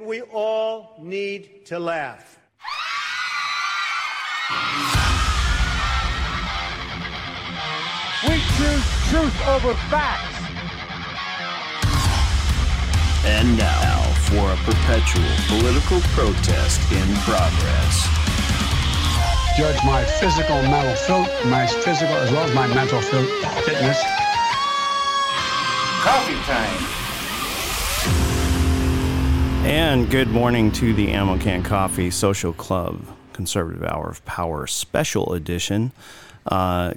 We all need to laugh. We choose truth over facts. And now for a perpetual political protest in progress. Judge my physical mental fit, my physical as well as my mental fit, fitness. Coffee time. And good morning to the Ammo Can Coffee Social Club Conservative Hour of Power Special Edition. Uh,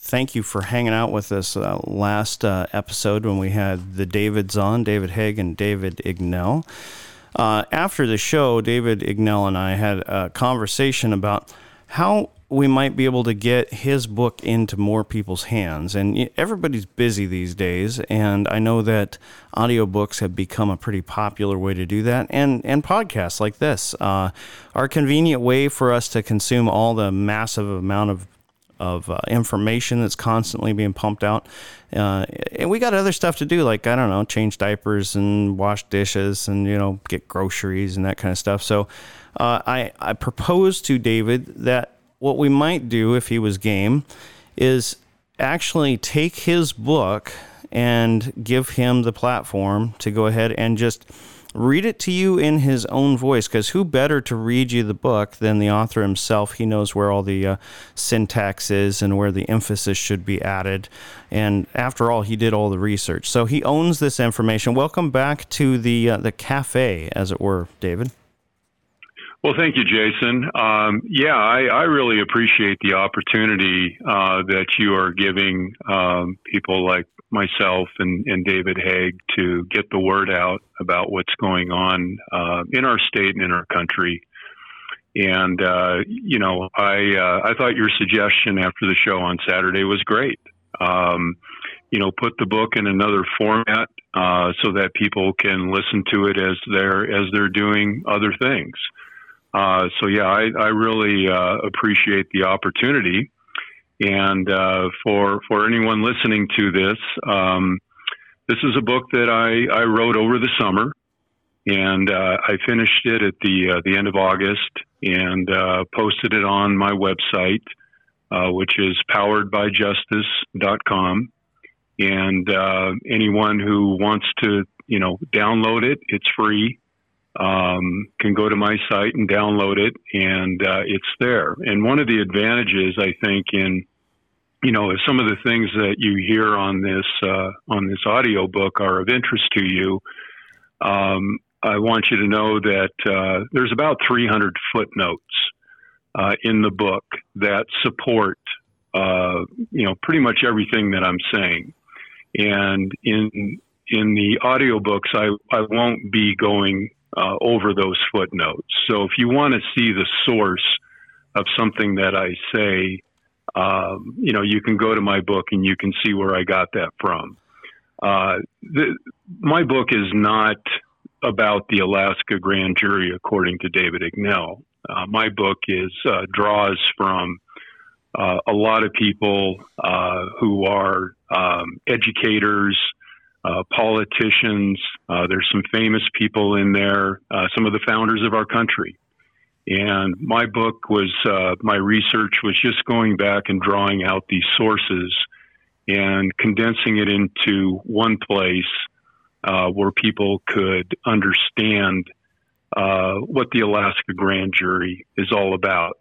thank you for hanging out with us uh, last uh, episode when we had the Davids on, David Haig and David Ignell. Uh, after the show, David Ignell and I had a conversation about how we might be able to get his book into more people's hands. And everybody's busy these days, and I know that audiobooks have become a pretty popular way to do that, and, and podcasts like this uh, are a convenient way for us to consume all the massive amount of of uh, information that's constantly being pumped out. Uh, and we got other stuff to do, like, I don't know, change diapers and wash dishes and, you know, get groceries and that kind of stuff. So uh, I, I proposed to David that what we might do if he was game is actually take his book and give him the platform to go ahead and just read it to you in his own voice because who better to read you the book than the author himself? He knows where all the uh, syntax is and where the emphasis should be added. And after all he did all the research. So he owns this information. Welcome back to the uh, the cafe as it were david well, thank you, Jason. Um, yeah, I, I, really appreciate the opportunity uh, that you are giving um, people like myself and, and, David Haig to get the word out about what's going on uh, in our state and in our country. And uh, you know, I uh, I thought your suggestion after the show on Saturday was great. Um, you know, put the book in another format uh, so that people can listen to it as they're as they're doing other things. Uh, so yeah, I, I really uh, appreciate the opportunity. And uh, for for anyone listening to this, um, this is a book that I, I wrote over the summer, and uh, I finished it at the uh, the end of August and posted it on my website, which is poweredbyjustice.com. And anyone who wants to, you know, download it, it's free um, can go to my site and download it, and uh, it's there. And one of the advantages, I think, in you know, if some of the things that you hear on this uh, on this audio book are of interest to you, um, I want you to know that uh, there's about 300 footnotes uh, in the book that support, uh, you know, pretty much everything that I'm saying. And in in the audiobooks, I, I won't be going uh, over those footnotes. So if you want to see the source of something that I say, um, you know, you can go to my book and you can see where I got that from. Uh, the, my book is not about the Alaska grand jury, according to David Ignell. Uh, my book is uh, draws from uh, a lot of people uh, who are um, educators, uh, politicians. Uh, there's some famous people in there, uh, some of the founders of our country. And my book was, uh, my research was just going back and drawing out these sources and condensing it into one place uh, where people could understand uh, what the Alaska grand jury is all about.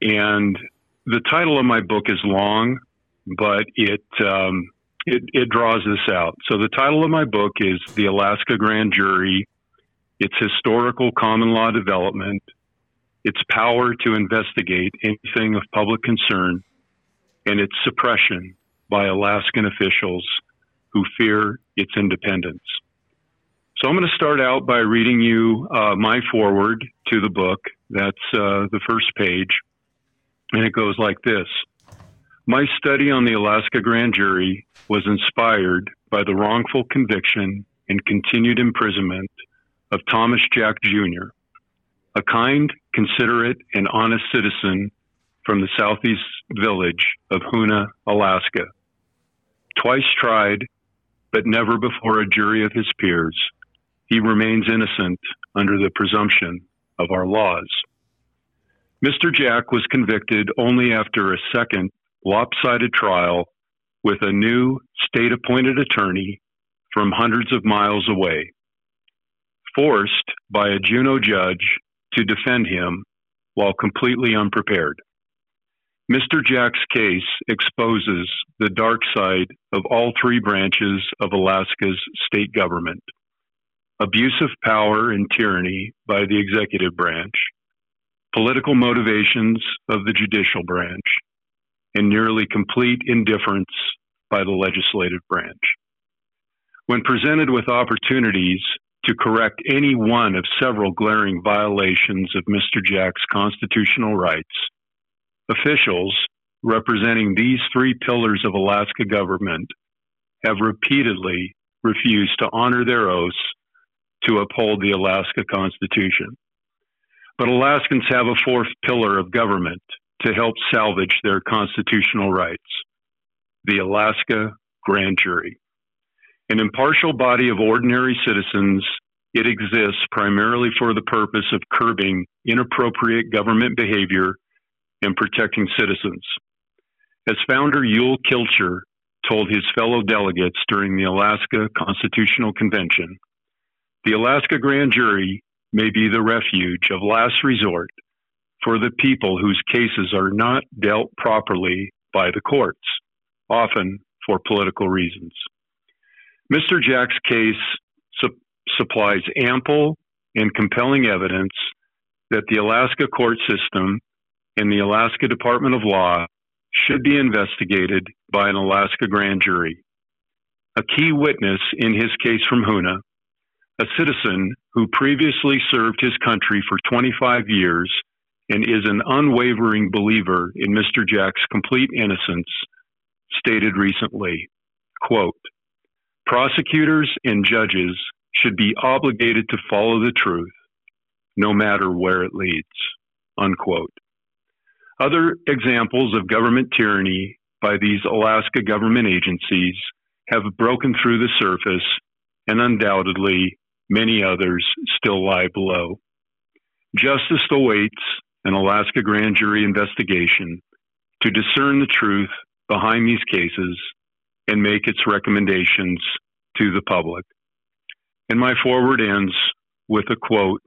And the title of my book is long, but it, um, it, it draws this out. So the title of my book is The Alaska Grand Jury, its historical common law development, its power to investigate anything of public concern, and its suppression by Alaskan officials who fear its independence. So I'm going to start out by reading you uh, my foreword to the book. That's uh, the first page. And it goes like this. My study on the Alaska grand jury was inspired by the wrongful conviction and continued imprisonment of Thomas Jack Jr., a kind, considerate, and honest citizen from the southeast village of Hoonah, Alaska. Twice tried, but never before a jury of his peers, he remains innocent under the presumption of our laws. Mr. Jack was convicted only after a second lopsided trial with a new state appointed attorney from hundreds of miles away, forced by a Juneau judge to defend him while completely unprepared. Mr. Jack's case exposes the dark side of all three branches of Alaska's state government abusive power and tyranny by the executive branch, political motivations of the judicial branch, and nearly complete indifference by the legislative branch. When presented with opportunities to correct any one of several glaring violations of Mr. Jack's constitutional rights, officials representing these three pillars of Alaska government have repeatedly refused to honor their oaths to uphold the Alaska Constitution. But Alaskans have a fourth pillar of government to help salvage their constitutional rights the Alaska Grand Jury. An impartial body of ordinary citizens, it exists primarily for the purpose of curbing inappropriate government behavior and protecting citizens. As founder Yule Kilcher told his fellow delegates during the Alaska Constitutional Convention, the Alaska Grand Jury may be the refuge of last resort for the people whose cases are not dealt properly by the courts, often for political reasons. Mr. Jack's case su- supplies ample and compelling evidence that the Alaska court system and the Alaska Department of Law should be investigated by an Alaska grand jury. A key witness in his case from Hoonah, a citizen who previously served his country for 25 years and is an unwavering believer in Mr. Jack's complete innocence, stated recently, quote, prosecutors and judges should be obligated to follow the truth, no matter where it leads, unquote. Other examples of government tyranny by these Alaska government agencies have broken through the surface, and undoubtedly many others still lie below. Justice awaits an Alaska grand jury investigation to discern the truth behind these cases and make its recommendations to the public. And my forward ends with a quote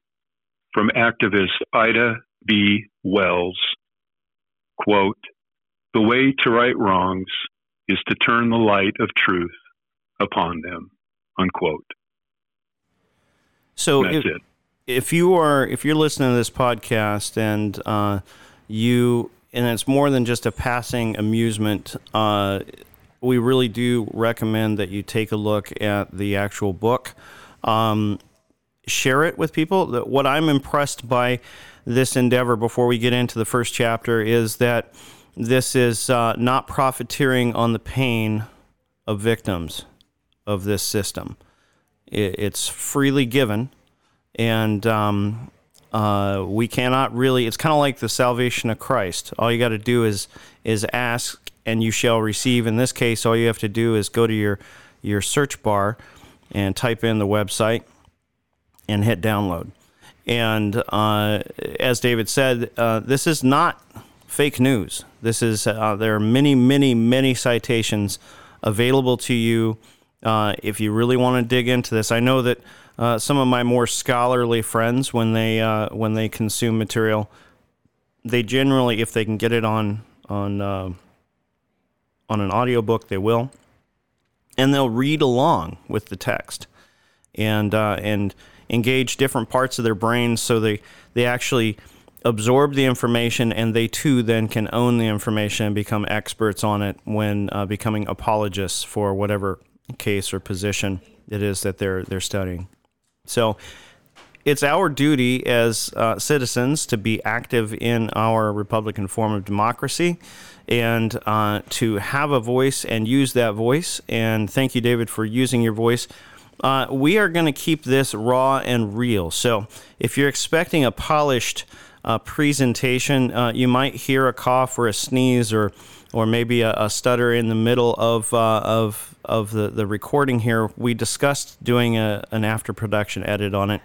from activist Ida B. Wells quote, the way to right wrongs is to turn the light of truth upon them, unquote. So That's if, it. If you are if you're listening to this podcast and uh, you and it's more than just a passing amusement, uh, we really do recommend that you take a look at the actual book. Um, share it with people. What I'm impressed by this endeavor before we get into the first chapter is that this is uh, not profiteering on the pain of victims of this system. It's freely given, and um, uh, we cannot really. It's kind of like the salvation of Christ. All you got to do is is ask, and you shall receive. In this case, all you have to do is go to your your search bar and type in the website and hit download. And uh, as David said, uh, this is not fake news. This is uh, there are many, many, many citations available to you uh, if you really want to dig into this. I know that uh, some of my more scholarly friends, when they uh, when they consume material, they generally, if they can get it on on on an audiobook, they will, and they'll read along with the text, and and engage different parts of their brains so they, they actually absorb the information and they too then can own the information and become experts on it when uh, becoming apologists for whatever case or position it is that they're they're studying. So it's our duty as uh, citizens to be active in our Republican form of democracy and uh, to have a voice and use that voice. And thank you, David, for using your voice uh, we are going to keep this raw and real. So if you're expecting a polished uh, presentation. Uh, you might hear a cough or a sneeze or or maybe a, a stutter in the middle of uh, of of the, the recording here. We discussed doing a, an after production edit on it,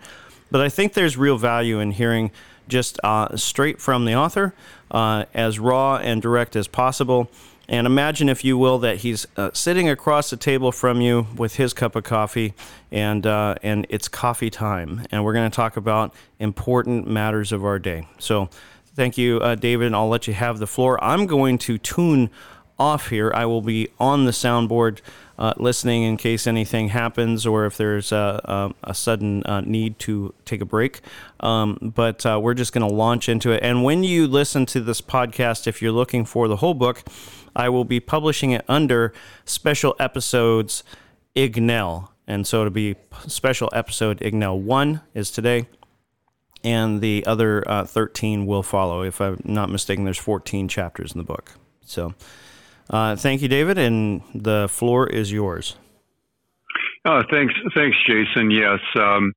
but I think there's real value in hearing just uh, straight from the author, uh, as raw and direct as possible. And imagine, if you will, that he's uh, sitting across the table from you with his cup of coffee, and uh, and it's coffee time, and we're going to talk about important matters of our day. So, thank you, uh, David, and I'll let you have the floor. I'm going to tune off here. I will be on the soundboard uh, listening in case anything happens or if there's a, a, a sudden uh, need to take a break. Um, but uh, we're just going to launch into it. And when you listen to this podcast, if you're looking for the whole book, I will be publishing it under special episodes Ignell. And so it'll be special episode Ignell 1 is today and the other uh, 13 will follow. If I'm not mistaken, there's 14 chapters in the book. So uh, thank you, David, and the floor is yours. Uh, thanks, thanks, Jason. Yes, um,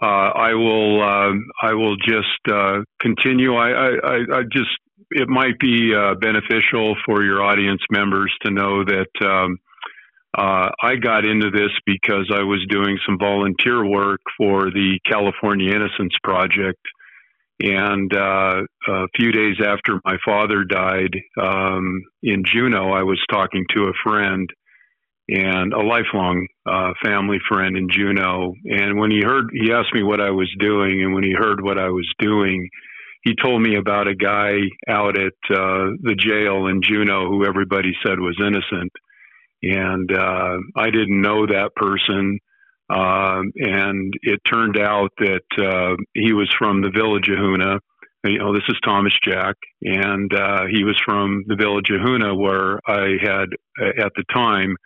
uh, I will. Uh, I will just uh, continue. I, I, I, just. It might be beneficial for your audience members to know that um, I got into this because I was doing some volunteer work for the California Innocence Project and uh, a few days after my father died um, in Juneau, I was talking to a friend and a lifelong uh, family friend in Juneau. And when he heard, he asked me what I was doing. And when he heard what I was doing, he told me about a guy out at uh, the jail in Juneau who everybody said was innocent. And uh, I didn't know that person. Um, and it turned out that uh, he was from the village of Hoonah. You know, this is Thomas Jack, and uh, he was from the village of Hoonah, where I had, at the time,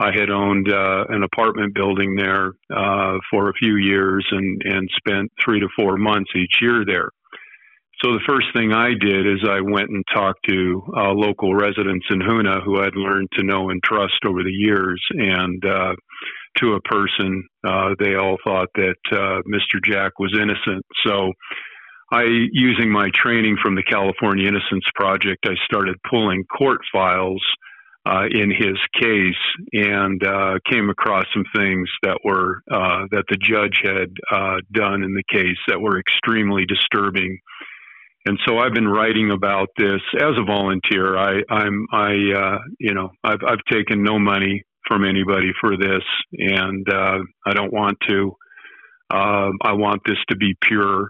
I had owned uh, an apartment building there uh, for a few years and, and spent three to four months each year there. So the first thing I did is I went and talked to uh, local residents in Hoonah who I'd learned to know and trust over the years, and uh, to a person, uh, they all thought that uh, Mr. Jack was innocent. So, I, using my training from the California Innocence Project, I started pulling court files uh, in his case and uh, came across some things that were that the judge had done in the case that were extremely disturbing. And so I've been writing about this as a volunteer. I, I'm, I, you know, I've, I've taken no money from anybody for this, and uh, I don't want to. Uh, I want this to be pure.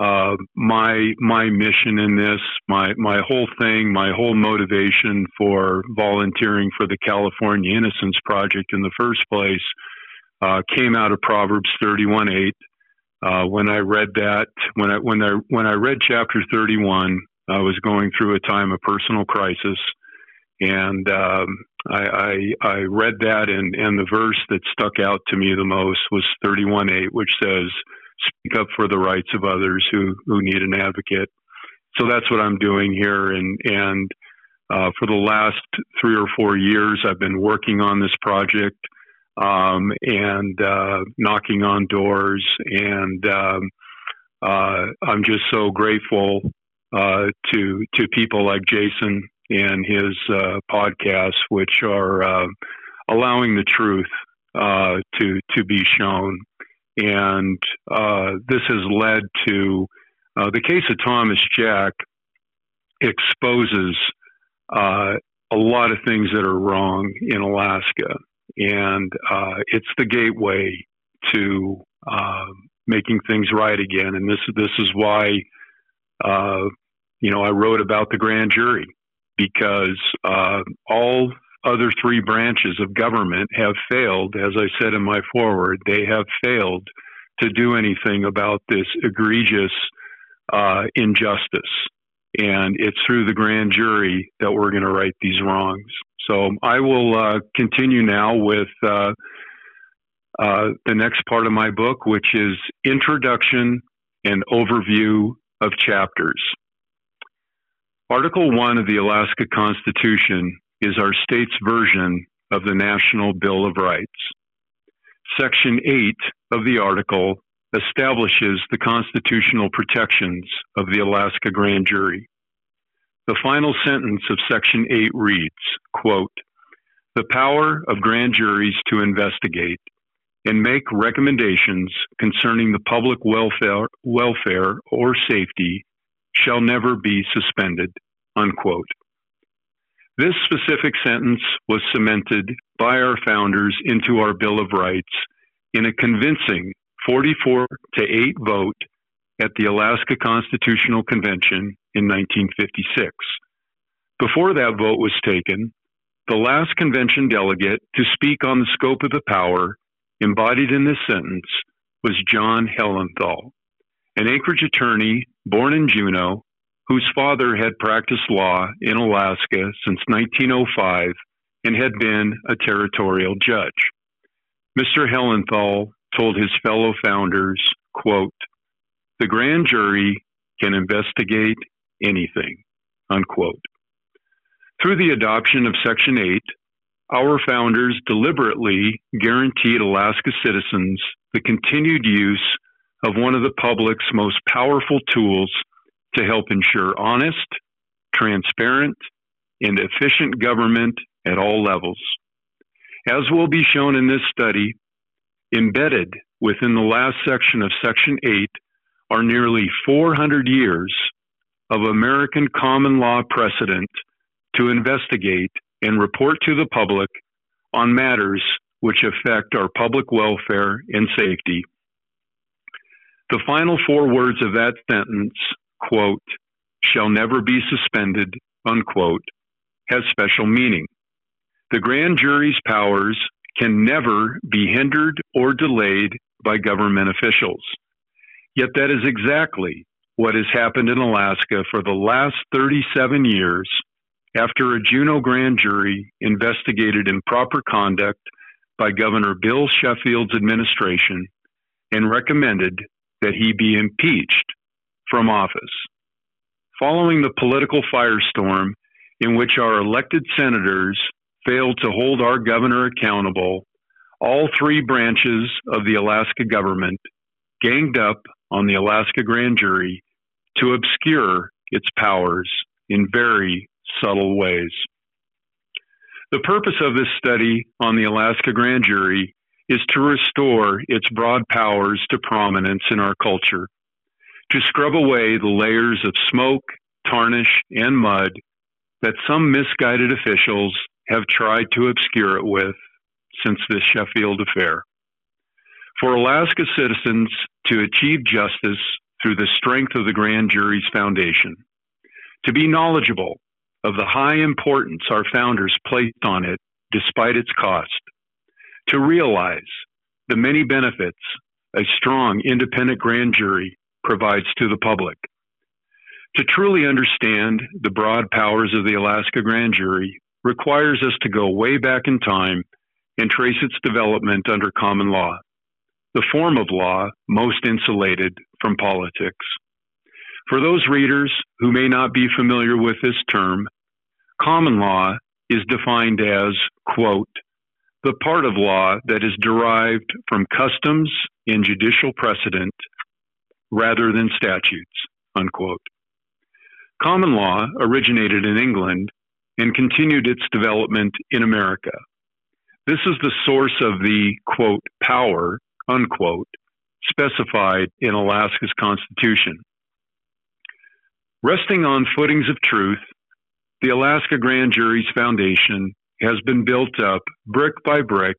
Uh, my my mission in this, my my whole thing, my whole motivation for volunteering for the California Innocence Project in the first place uh, came out of Proverbs 31:8. Uh, when I read that, when I when I when I read chapter 31, I was going through a time of personal crisis, and um, I, I, I read that, and, and the verse that stuck out to me the most was 31:8, which says, "Speak up for the rights of others who who need an advocate." So that's what I'm doing here, and and uh, for the last three or four years, I've been working on this project um, and uh, knocking on doors, and um, uh, I'm just so grateful uh, to to people like Jason and his uh, podcasts, which are uh, allowing the truth uh, to to be shown. And uh, this has led to the case of Thomas Jack exposes uh, a lot of things that are wrong in Alaska, and it's the gateway to making things right again. And this this is why. you know, I wrote about the grand jury because uh, all other three branches of government have failed, as I said in my foreword, they have failed to do anything about this egregious uh, injustice. And it's through the grand jury that we're going to right these wrongs. So I will uh, continue now with uh, uh, the next part of my book, which is Introduction and Overview of Chapters. Article 1 of the Alaska Constitution is our state's version of the National Bill of Rights. Section 8 of the article establishes the constitutional protections of the Alaska grand jury. The final sentence of Section 8 reads, quote, the power of grand juries to investigate and make recommendations concerning the public welfare, welfare or safety shall never be suspended, unquote. This specific sentence was cemented by our founders into our Bill of Rights in a convincing 44 to 8 vote at the Alaska Constitutional Convention in 1956. Before that vote was taken, the last convention delegate to speak on the scope of the power embodied in this sentence was John Hellenthal, an Anchorage attorney born in Juneau whose father had practiced law in Alaska since 1905 and had been a territorial judge. Mr. Hellenthal told his fellow founders, quote, the grand jury can investigate anything, unquote. Through the adoption of Section 8, our founders deliberately guaranteed Alaska citizens the continued use of one of the public's most powerful tools to help ensure honest, transparent, and efficient government at all levels. As will be shown in this study, embedded within the last section of Section 8 are nearly 400 years of American common law precedent to investigate and report to the public on matters which affect our public welfare and safety. The final four words of that sentence quote, shall never be suspended, unquote, has special meaning. The grand jury's powers can never be hindered or delayed by government officials. Yet that is exactly what has happened in Alaska for the last 37 years after a Juneau grand jury investigated improper conduct by Governor Bill Sheffield's administration and recommended that he be impeached from office. Following the political firestorm in which our elected senators failed to hold our governor accountable, all three branches of the Alaska government ganged up on the Alaska grand jury to obscure its powers in very subtle ways. The purpose of this study on the Alaska grand jury is to restore its broad powers to prominence in our culture to scrub away the layers of smoke, tarnish, and mud that some misguided officials have tried to obscure it with since this Sheffield affair. For Alaska citizens to achieve justice through the strength of the grand jury's foundation, to be knowledgeable of the high importance our founders placed on it despite its cost, to realize the many benefits a strong independent grand jury provides to the public. To truly understand the broad powers of the Alaska grand jury requires us to go way back in time and trace its development under common law, the form of law most insulated from politics. For those readers who may not be familiar with this term, common law is defined as, quote, the part of law that is derived from customs and judicial precedent rather than statutes, unquote. Common law originated in England and continued its development in America. This is the source of the, quote, power, unquote, specified in Alaska's Constitution. Resting on footings of truth, the Alaska Grand Jury's foundation has been built up brick by brick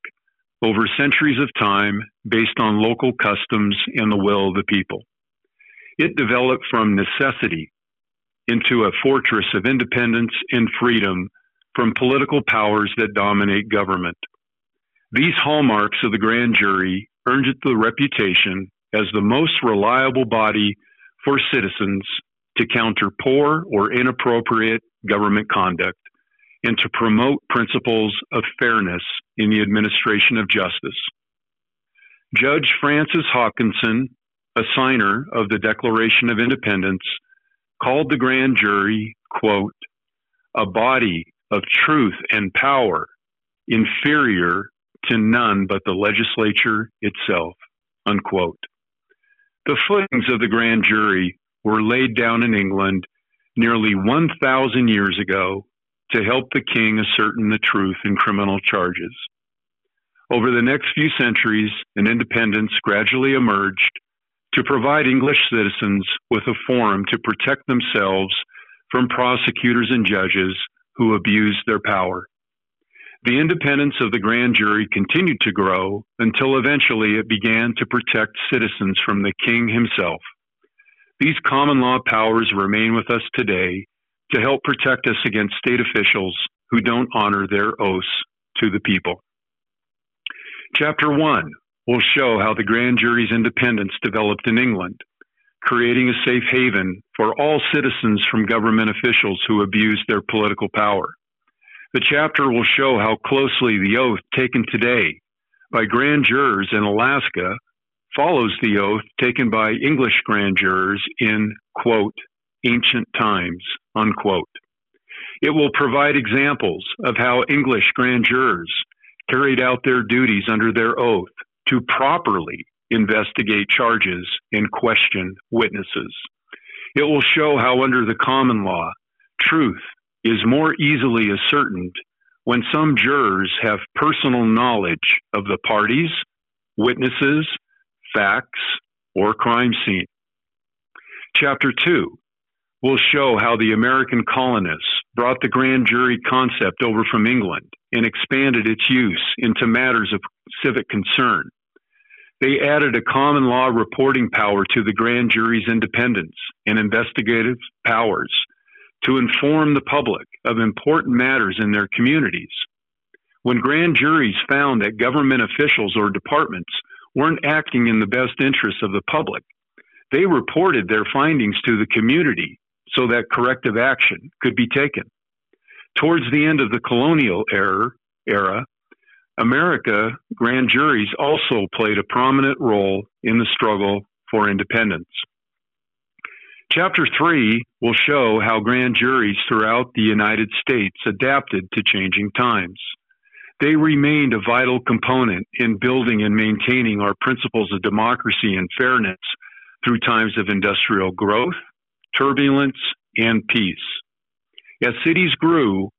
over centuries of time based on local customs and the will of the people. It developed from necessity into a fortress of independence and freedom from political powers that dominate government. These hallmarks of the grand jury earned it the reputation as the most reliable body for citizens to counter poor or inappropriate government conduct and to promote principles of fairness in the administration of justice. Judge Francis Hopkinson a signer of the Declaration of Independence, called the grand jury, quote, a body of truth and power inferior to none but the legislature itself, unquote. The footings of the grand jury were laid down in England nearly 1,000 years ago to help the king ascertain the truth in criminal charges. Over the next few centuries, an independence gradually emerged to provide English citizens with a forum to protect themselves from prosecutors and judges who abused their power. The independence of the grand jury continued to grow until eventually it began to protect citizens from the king himself. These common law powers remain with us today to help protect us against state officials who don't honor their oaths to the people. Chapter 1 will show how the grand jury's independence developed in England, creating a safe haven for all citizens from government officials who abused their political power. The chapter will show how closely the oath taken today by grand jurors in Alaska follows the oath taken by English grand jurors in, quote, ancient times, unquote. It will provide examples of how English grand jurors carried out their duties under their oath to properly investigate charges and question witnesses. It will show how, under the common law, truth is more easily ascertained when some jurors have personal knowledge of the parties, witnesses, facts, or crime scene. Chapter 2 will show how the American colonists brought the grand jury concept over from England and expanded its use into matters of civic concern. They added a common law reporting power to the grand jury's independence and investigative powers to inform the public of important matters in their communities. When grand juries found that government officials or departments weren't acting in the best interests of the public, they reported their findings to the community so that corrective action could be taken. Towards the end of the colonial era, era America grand juries also played a prominent role in the struggle for independence. Chapter 3 will show how grand juries throughout the United States adapted to changing times. They remained a vital component in building and maintaining our principles of democracy and fairness through times of industrial growth, turbulence, and peace. As cities grew,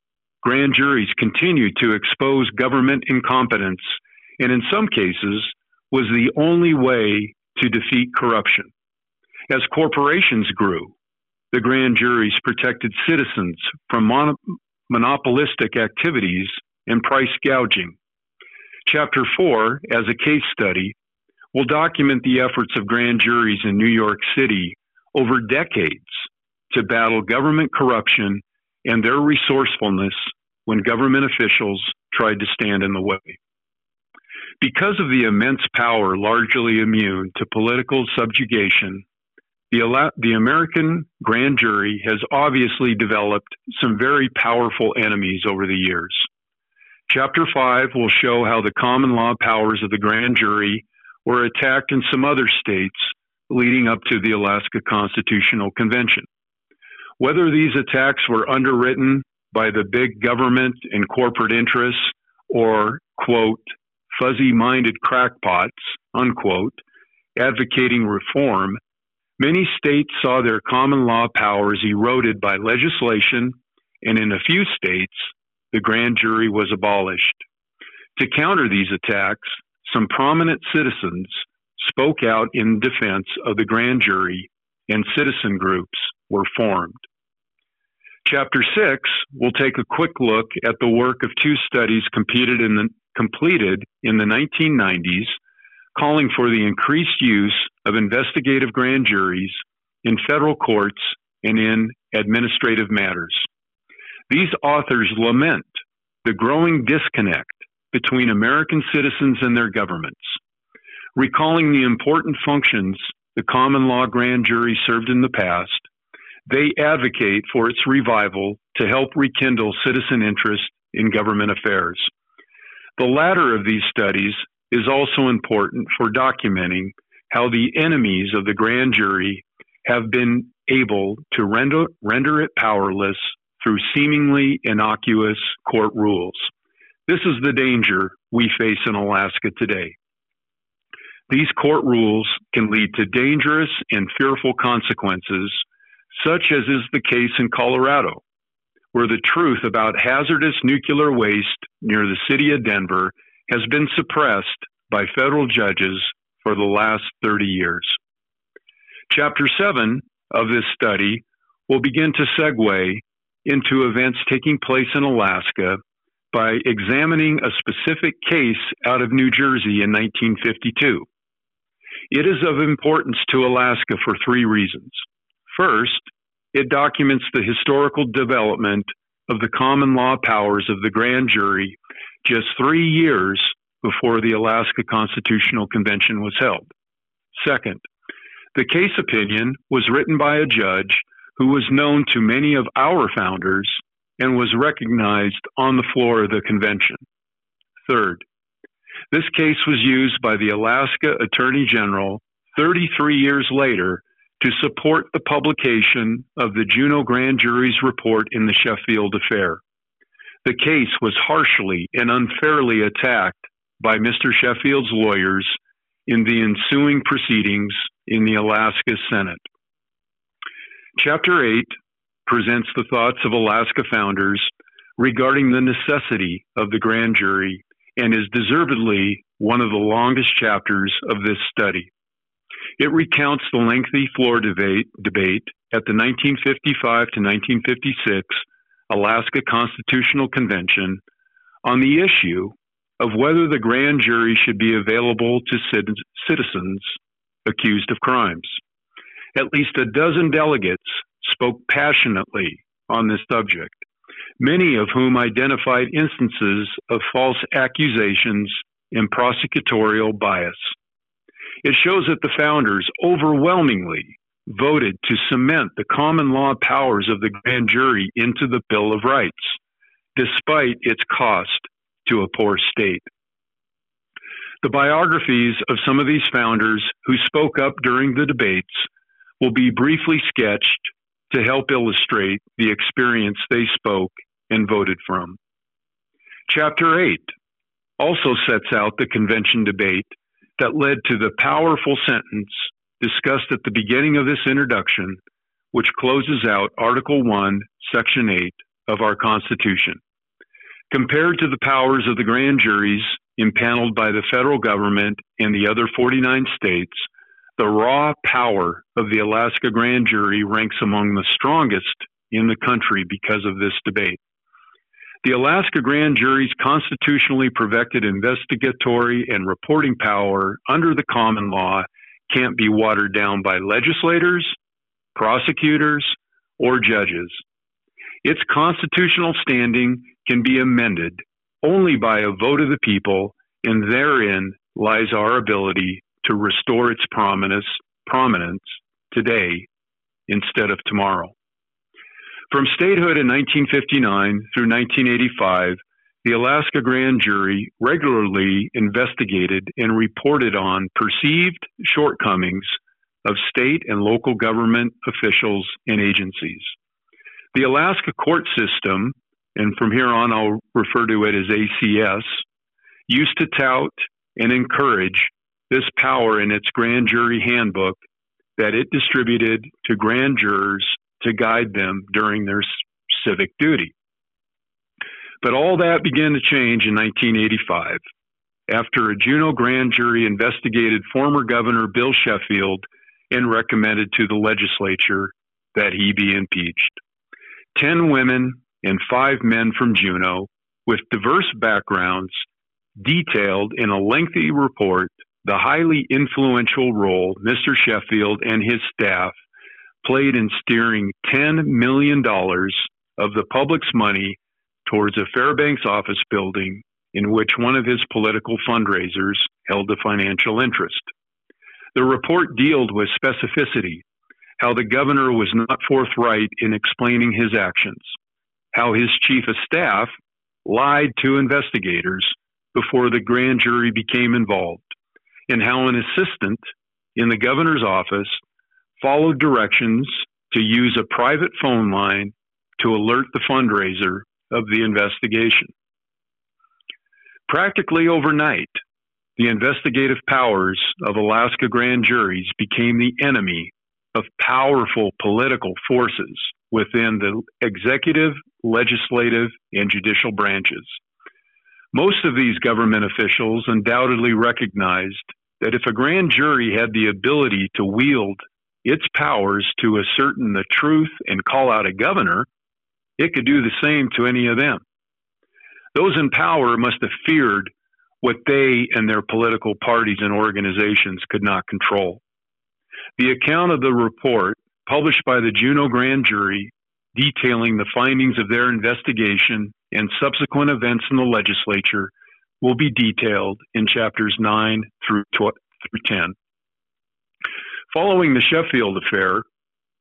grand juries continued to expose government incompetence and, in some cases, was the only way to defeat corruption. As corporations grew, the grand juries protected citizens from mon- monopolistic activities and price gouging. Chapter 4, as a case study, will document the efforts of grand juries in New York City over decades to battle government corruption and their resourcefulness when government officials tried to stand in the way. Because of the immense power largely immune to political subjugation the, the American grand jury has obviously developed some very powerful enemies over the years. Chapter 5 will show how the common law powers of the grand jury were attacked in some other states leading up to the Alaska Constitutional Convention. Whether these attacks were underwritten by the big government and corporate interests or, quote, fuzzy minded crackpots, unquote, advocating reform Many states saw their common law powers eroded by legislation, and in a few states, the grand jury was abolished. To counter these attacks, some prominent citizens spoke out in defense of the grand jury, and citizen groups were formed. Chapter 6 will take a quick look at the work of two studies completed in the, completed in the 1990s calling for the increased use of investigative grand juries in federal courts and in administrative matters. These authors lament the growing disconnect between American citizens and their governments, recalling the important functions the common law grand jury served in the past. They advocate for its revival to help rekindle citizen interest in government affairs. The latter of these studies is also important for documenting how the enemies of the grand jury have been able to render, render it powerless through seemingly innocuous court rules. This is the danger we face in Alaska today. these court rules can lead to dangerous and fearful consequences, such as is the case in Colorado, where the truth about hazardous nuclear waste near the city of Denver has been suppressed by federal judges for the last 30 years. Chapter 7 of this study will begin to segue into events taking place in Alaska by examining a specific case out of New Jersey in 1952. It is of importance to Alaska for three reasons. First, it documents the historical development of the common law powers of the grand jury just three years before the Alaska Constitutional Convention was held. Second, the case opinion was written by a judge who was known to many of our founders and was recognized on the floor of the convention. Third, this case was used by the Alaska Attorney General 33 years later to support the publication of the Juneau Grand Jury's report in the Sheffield affair. The case was harshly and unfairly attacked by Mr. Sheffield's lawyers in the ensuing proceedings in the Alaska Senate. Chapter 8 presents the thoughts of Alaska founders regarding the necessity of the grand jury and is deservedly one of the longest chapters of this study. It recounts the lengthy floor debate, debate at the 1955 to 1956 Alaska Constitutional Convention on the issue of whether the grand jury should be available to citizens accused of crimes. At least a dozen delegates spoke passionately on this subject, many of whom identified instances of false accusations and prosecutorial bias. It shows that the founders overwhelmingly voted to cement the common law powers of the grand jury into the Bill of Rights, despite its cost to a poor state. The biographies of some of these founders who spoke up during the debates will be briefly sketched to help illustrate the experience they spoke and voted from. Chapter 8 also sets out the convention debate that led to the powerful sentence discussed at the beginning of this introduction, which closes out Article 1, Section 8 of our Constitution. Compared to the powers of the grand juries impaneled by the federal government and the other 49 states, the raw power of the Alaska grand jury ranks among the strongest in the country because of this debate. The Alaska grand jury's constitutionally protected investigatory and reporting power under the common law can't be watered down by legislators, prosecutors, or judges. Its constitutional standing can be amended only by a vote of the people, and therein lies our ability to restore its prominence, prominence today instead of tomorrow. From statehood in 1959 through 1985, the Alaska grand jury regularly investigated and reported on perceived shortcomings of state and local government officials and agencies. The Alaska court system, and from here on I'll refer to it as ACS, used to tout and encourage this power in its grand jury handbook that it distributed to grand jurors to guide them during their civic duty. But all that began to change in 1985 after a Juneau grand jury investigated former Governor Bill Sheffield and recommended to the legislature that he be impeached. Ten women and five men from Juneau with diverse backgrounds detailed in a lengthy report the highly influential role Mr. Sheffield and his staff played in steering $10 million of the public's money towards a Fairbanks office building in which one of his political fundraisers held a financial interest. The report dealt with specificity, how the governor was not forthright in explaining his actions, how his chief of staff lied to investigators before the grand jury became involved, and how an assistant in the governor's office followed directions to use a private phone line to alert the fundraiser of the investigation. Practically overnight, the investigative powers of Alaska grand juries became the enemy of powerful political forces within the executive, legislative, and judicial branches. Most of these government officials undoubtedly recognized that if a grand jury had the ability to wield its powers to ascertain the truth and call out a governor, it could do the same to any of them. Those in power must have feared what they and their political parties and organizations could not control. The account of the report published by the Juneau Grand Jury detailing the findings of their investigation and subsequent events in the legislature will be detailed in chapters 9 through, 12, through 10. Following the Sheffield affair,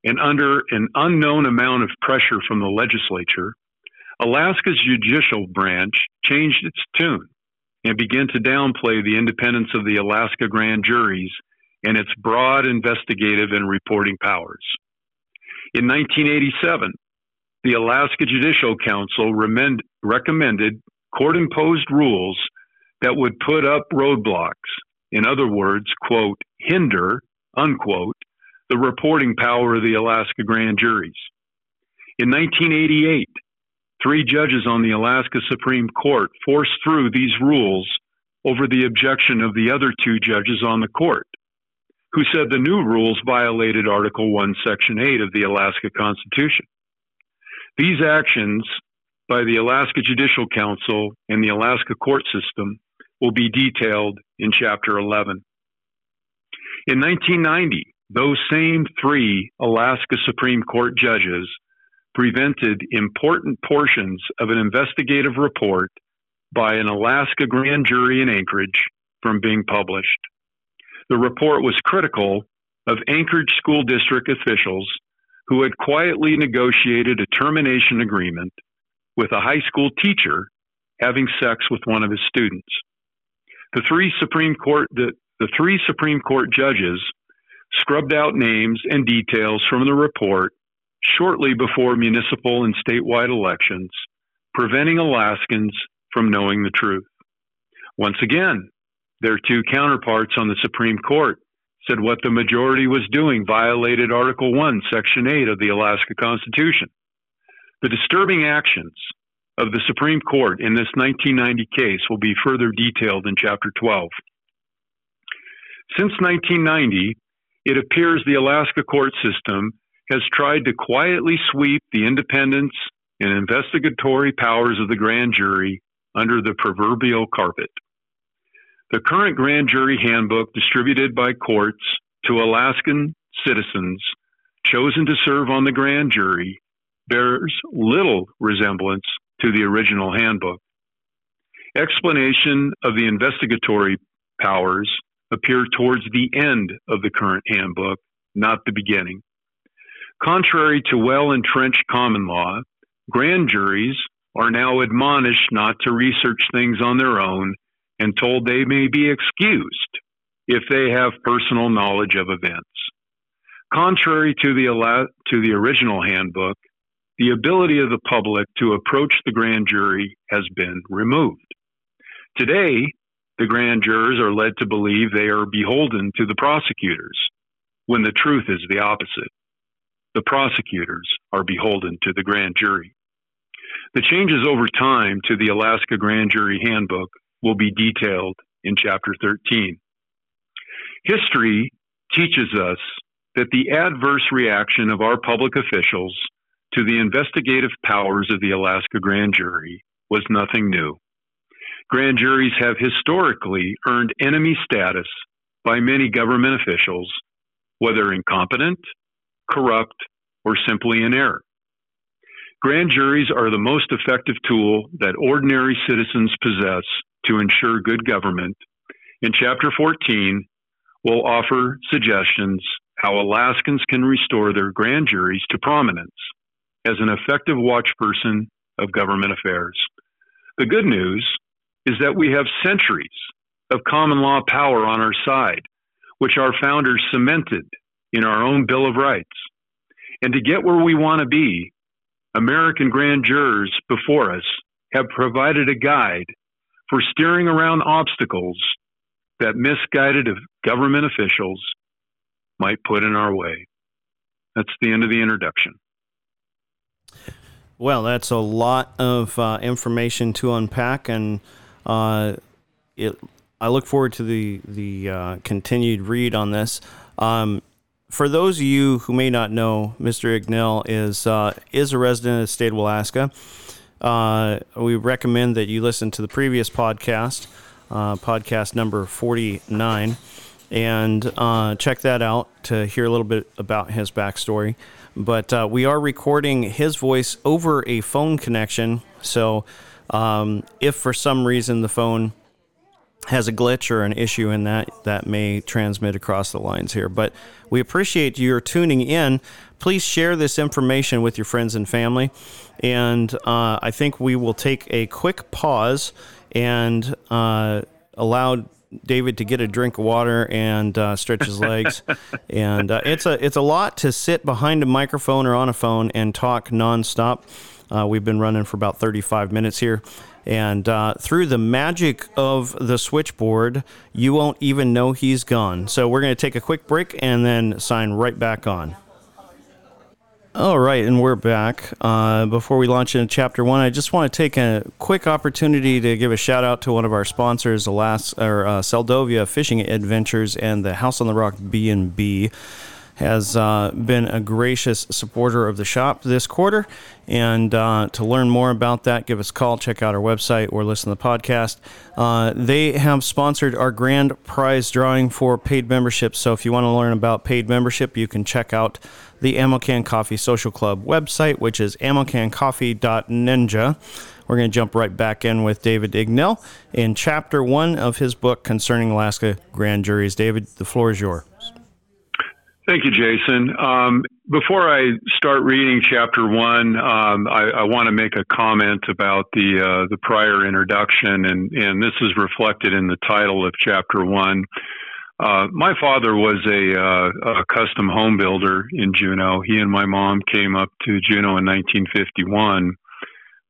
and under an unknown amount of pressure from the legislature, Alaska's judicial branch changed its tune and began to downplay the independence of the Alaska grand juries and its broad investigative and reporting powers. In 1987, the Alaska Judicial Council recommended court imposed rules that would put up roadblocks, in other words, quote, hinder, unquote, the reporting power of the Alaska grand juries. In 1988, three judges on the Alaska Supreme Court forced through these rules over the objection of the other two judges on the court, who said the new rules violated Article 1, Section 8 of the Alaska Constitution. These actions by the Alaska Judicial Council and the Alaska court system will be detailed in Chapter 11. In 1990, those same three Alaska Supreme Court judges prevented important portions of an investigative report by an Alaska grand jury in Anchorage from being published. The report was critical of Anchorage School District officials who had quietly negotiated a termination agreement with a high school teacher having sex with one of his students. The three Supreme Court the, the three Supreme Court judges scrubbed out names and details from the report shortly before municipal and statewide elections, preventing Alaskans from knowing the truth. Once again, their two counterparts on the Supreme Court said what the majority was doing violated Article 1, Section 8 of the Alaska Constitution. The disturbing actions of the Supreme Court in this 1990 case will be further detailed in Chapter 12. Since 1990, it appears the Alaska court system has tried to quietly sweep the independence and investigatory powers of the grand jury under the proverbial carpet. The current grand jury handbook distributed by courts to Alaskan citizens chosen to serve on the grand jury bears little resemblance to the original handbook. Explanation of the investigatory powers appear towards the end of the current handbook, not the beginning. Contrary to well entrenched common law, grand juries are now admonished not to research things on their own and told they may be excused if they have personal knowledge of events. Contrary to the, to the original handbook, the ability of the public to approach the grand jury has been removed. Today, the grand jurors are led to believe they are beholden to the prosecutors, when the truth is the opposite. The prosecutors are beholden to the grand jury. The changes over time to the Alaska Grand Jury Handbook will be detailed in Chapter 13. History teaches us that the adverse reaction of our public officials to the investigative powers of the Alaska Grand Jury was nothing new grand juries have historically earned enemy status by many government officials, whether incompetent, corrupt, or simply in error. Grand juries are the most effective tool that ordinary citizens possess to ensure good government. In Chapter 14, we'll offer suggestions how Alaskans can restore their grand juries to prominence as an effective watchperson of government affairs. The good news is that we have centuries of common law power on our side, which our founders cemented in our own Bill of Rights. And to get where we want to be, American grand jurors before us have provided a guide for steering around obstacles that misguided government officials might put in our way. That's the end of the introduction. Well, that's a lot of uh, information to unpack, and uh, it, I look forward to the the uh, continued read on this. Um, for those of you who may not know, Mr. Ignell is uh, is a resident of the state of Alaska. Uh, we recommend that you listen to the previous podcast, uh, podcast number forty nine, and check that out to hear a little bit about his backstory. But uh, we are recording his voice over a phone connection. So um, if for some reason the phone has a glitch or an issue in that, that may transmit across the lines here. But we appreciate your tuning in. Please share this information with your friends and family. And uh, I think we will take a quick pause and uh, allow David to get a drink of water and uh, stretch his legs. and uh, it's a it's a lot to sit behind a microphone or on a phone and talk nonstop. Uh, we've been running for about 35 minutes here. And uh, through the magic of the switchboard, you won't even know he's gone. So we're going to take a quick break and then sign right back on. All right, and we're back. Uh, before we launch into chapter one, I just want to take a quick opportunity to give a shout out to one of our sponsors, Alas or uh, Seldovia Fishing Adventures and the House on the Rock B and B has uh, been a gracious supporter of the shop this quarter. And uh, to learn more about that, give us a call, check out our website, or listen to the podcast. Uh, they have sponsored our grand prize drawing for paid membership. So if you want to learn about paid membership, you can check out the Amocan Coffee Social Club website, which is amocancoffee.ninja. We're going to jump right back in with David Ignell in chapter one of his book concerning Alaska grand juries. David, the floor is yours. Thank you, Jason. Um, before I start reading chapter one, um, I, I want to make a comment about the uh, the prior introduction, and and this is reflected in the title of chapter one. Uh, my father was a, uh, a, custom home builder in Juneau. He and my mom came up to Juneau in 1951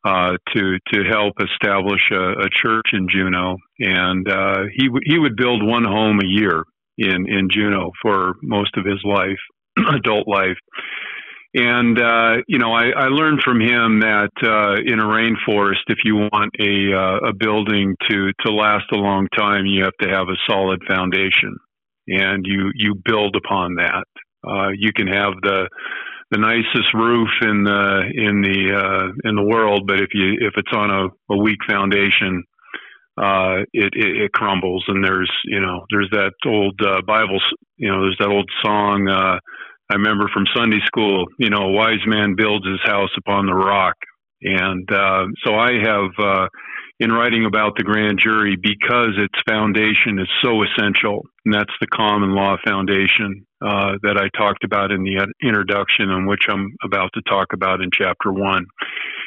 uh, to to help establish a, a church in Juneau, and uh, he w- he would build one home a year in in Juneau for most of his life, adult life. And uh, you know, I, I, learned from him that uh, in a rainforest, if you want a uh, a building to to last a long time, you have to have a solid foundation, and you you build upon that. Uh, you can have the the nicest roof in the in the uh, in the world, but if you if it's on a, a weak foundation, uh, it, it, it crumbles. And there's you know there's that old Bible you know there's that old song I remember from Sunday school, you know, a wise man builds his house upon the rock. And uh, so I have, uh, in writing about the grand jury, because its foundation is so essential, and that's the common law foundation uh, that I talked about in the introduction, and which I'm about to talk about in chapter one.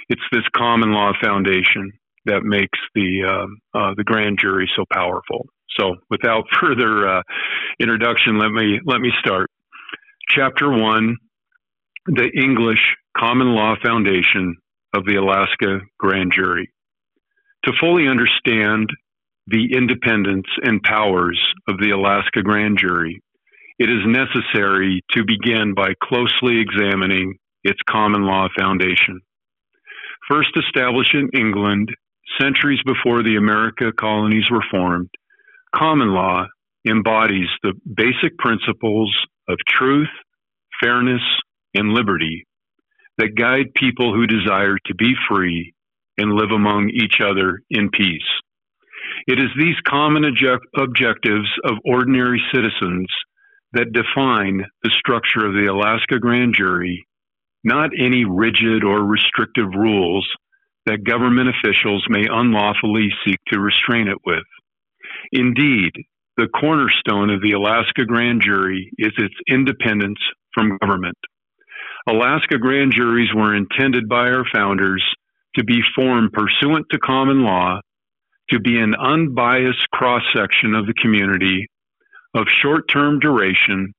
It's this common law foundation that makes the uh, uh, the grand jury so powerful. So, without further uh, introduction, let me let me start. Chapter 1 The English Common Law Foundation of the Alaska Grand Jury. To fully understand the independence and powers of the Alaska Grand Jury, it is necessary to begin by closely examining its common law foundation. First established in England centuries before the America colonies were formed, common law embodies the basic principles of truth, fairness, and liberty that guide people who desire to be free and live among each other in peace. It is these common object- objectives of ordinary citizens that define the structure of the Alaska Grand Jury, not any rigid or restrictive rules that government officials may unlawfully seek to restrain it with. Indeed, the cornerstone of the Alaska grand jury is its independence from government. Alaska grand juries were intended by our founders to be formed pursuant to common law, to be an unbiased cross section of the community of short term duration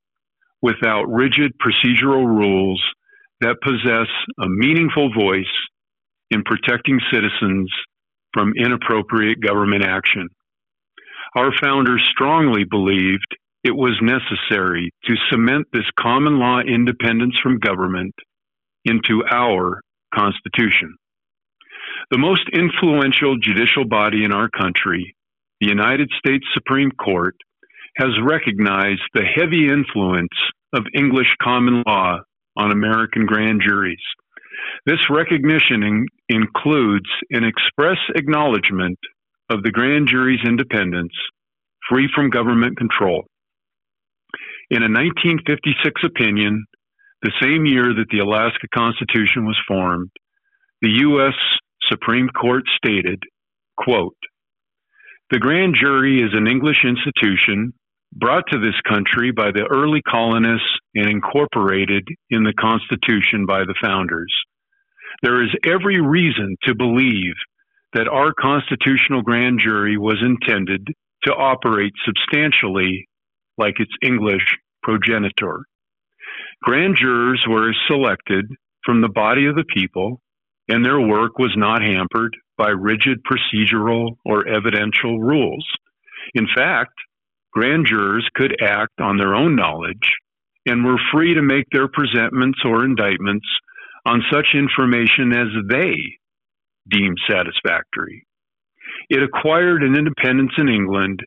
without rigid procedural rules that possess a meaningful voice in protecting citizens from inappropriate government action. our founders strongly believed it was necessary to cement this common law independence from government into our Constitution. The most influential judicial body in our country, the United States Supreme Court, has recognized the heavy influence of English common law on American grand juries. This recognition in- includes an express acknowledgement of the grand jury's independence, free from government control. In a 1956 opinion, the same year that the Alaska Constitution was formed, the U.S. Supreme Court stated, quote, The grand jury is an English institution brought to this country by the early colonists and incorporated in the Constitution by the founders. There is every reason to believe that our constitutional grand jury was intended to operate substantially like its English progenitor. Grand jurors were selected from the body of the people, and their work was not hampered by rigid procedural or evidential rules. In fact, grand jurors could act on their own knowledge and were free to make their presentments or indictments on such information as they deemed satisfactory. It acquired an independence in England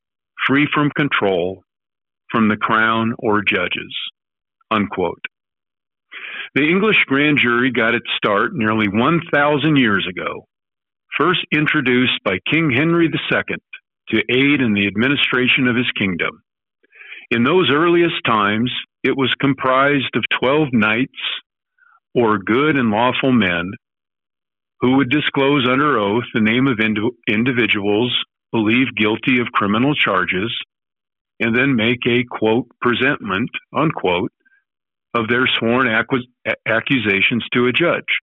free from control from the crown or judges. Unquote. The English grand jury got its start nearly 1,000 years ago, first introduced by King Henry II to aid in the administration of his kingdom. In those earliest times, it was comprised of 12 knights or good and lawful men who would disclose under oath the name of ind- individuals believed guilty of criminal charges and then make a quote presentment unquote of their sworn accusations to a judge.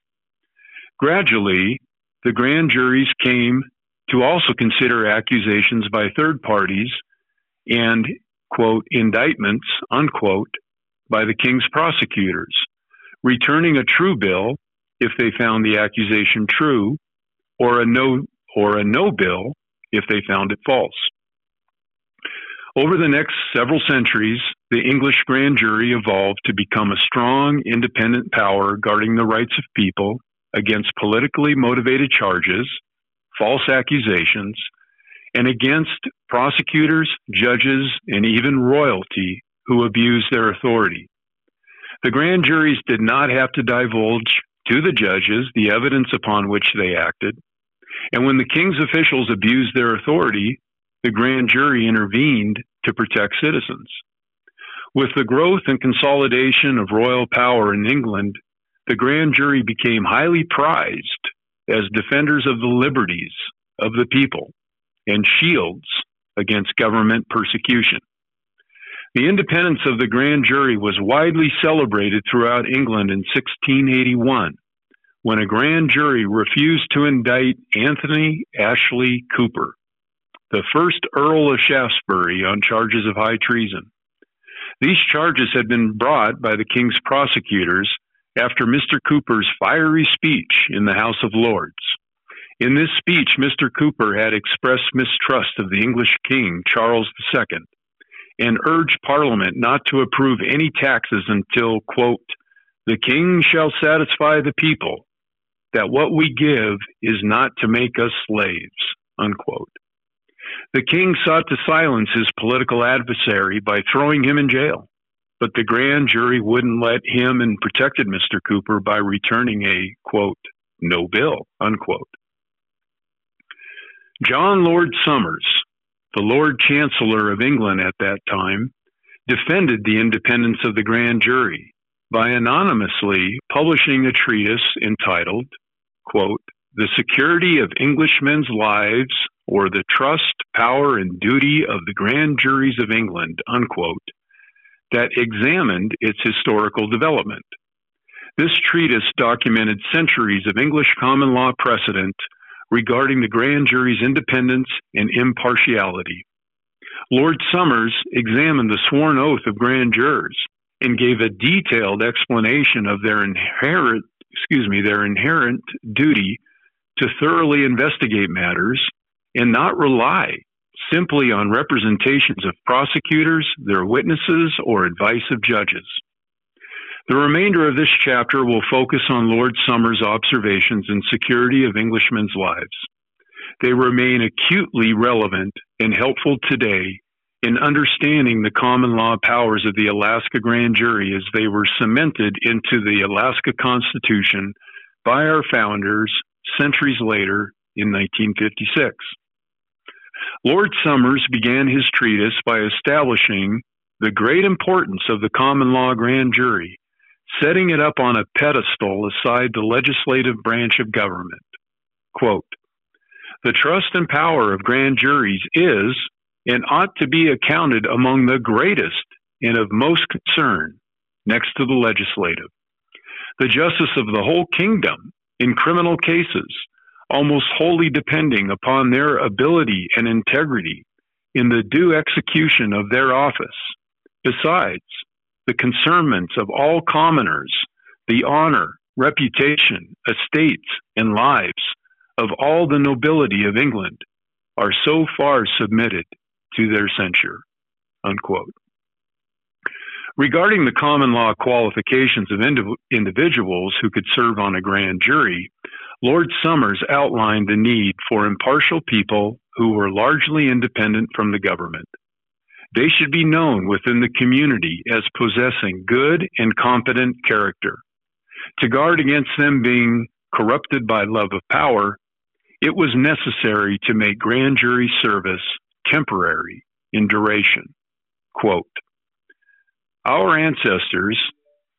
Gradually, the grand juries came to also consider accusations by third parties and quote indictments unquote by the king's prosecutors returning a true bill if they found the accusation true, or a no or a no bill if they found it false. Over the next several centuries, the English grand jury evolved to become a strong, independent power guarding the rights of people against politically motivated charges, false accusations, and against prosecutors, judges, and even royalty who abused their authority. The grand juries did not have to divulge to the judges the evidence upon which they acted. And when the king's officials abused their authority, the grand jury intervened to protect citizens. With the growth and consolidation of royal power in England, the grand jury became highly prized as defenders of the liberties of the people and shields against government persecution. The independence of the grand jury was widely celebrated throughout England in 1681 when a grand jury refused to indict Anthony Ashley Cooper, the first Earl of Shaftesbury, on charges of high treason. These charges had been brought by the king's prosecutors after Mr. Cooper's fiery speech in the House of Lords. In this speech, Mr. Cooper had expressed mistrust of the English king, Charles II, and urged Parliament not to approve any taxes until, quote, the king shall satisfy the people that what we give is not to make us slaves, unquote. The king sought to silence his political adversary by throwing him in jail, but the grand jury wouldn't let him and protected Mr. Cooper by returning a, quote, no bill, unquote. John Lord Somers, the Lord Chancellor of England at that time, defended the independence of the grand jury by anonymously publishing a treatise entitled, quote, The Security of Englishmen's Lives or the Trust, Power, and Duty of the Grand Juries of England, unquote, that examined its historical development. This treatise documented centuries of English common law precedent regarding the grand jury's independence and impartiality. Lord Somers examined the sworn oath of grand jurors and gave a detailed explanation of their inherent, excuse me, their inherent duty to thoroughly investigate matters and not rely simply on representations of prosecutors, their witnesses, or advice of judges. The remainder of this chapter will focus on Lord Somers' observations and security of Englishmen's lives. They remain acutely relevant and helpful today in understanding the common law powers of the Alaska Grand Jury as they were cemented into the Alaska Constitution by our founders centuries later in 1956. Lord Somers began his treatise by establishing the great importance of the common law grand jury, setting it up on a pedestal aside the legislative branch of government. Quote, the trust and power of grand juries is and ought to be accounted among the greatest and of most concern next to the legislative. The justice of the whole kingdom in criminal cases, almost wholly depending upon their ability and integrity in the due execution of their office. Besides, the concernments of all commoners, the honor, reputation, estates, and lives of all the nobility of England are so far submitted to their censure. Unquote. Regarding the common law qualifications of indiv- individuals who could serve on a grand jury, Lord Somers outlined the need for impartial people who were largely independent from the government. They should be known within the community as possessing good and competent character. To guard against them being corrupted by love of power, it was necessary to make grand jury service temporary in duration. Quote, Our ancestors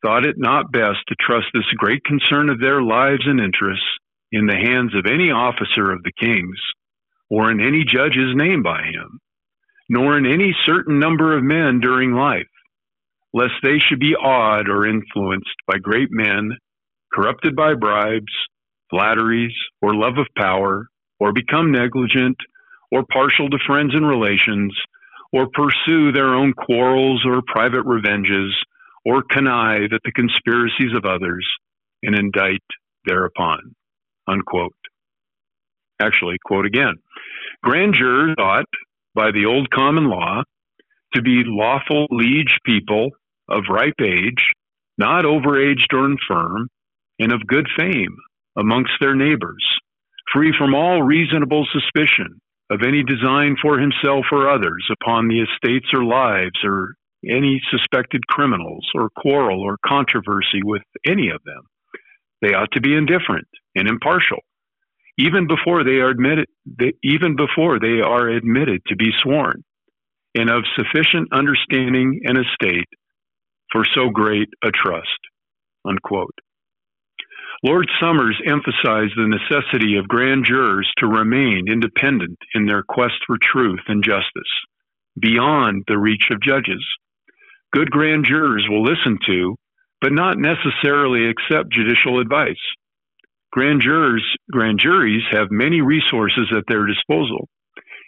thought it not best to trust this great concern of their lives and interests in the hands of any officer of the king's, or in any judge's name by him, nor in any certain number of men during life, lest they should be awed or influenced by great men, corrupted by bribes, flatteries, or love of power, or become negligent, or partial to friends and relations, or pursue their own quarrels or private revenges, or connive at the conspiracies of others, and indict thereupon. Unquote. Actually, quote again. Grand jurors ought, by the old common law, to be lawful liege people of ripe age, not overaged or infirm, and of good fame amongst their neighbors, free from all reasonable suspicion of any design for himself or others upon the estates or lives or any suspected criminals or quarrel or controversy with any of them. They ought to be indifferent and impartial, even before they are admitted, even before they are admitted to be sworn, and of sufficient understanding and estate for so great a trust. Unquote. Lord Somers emphasized the necessity of grand jurors to remain independent in their quest for truth and justice, beyond the reach of judges. Good grand jurors will listen to, but not necessarily accept judicial advice. Grand jurors, grand juries have many resources at their disposal.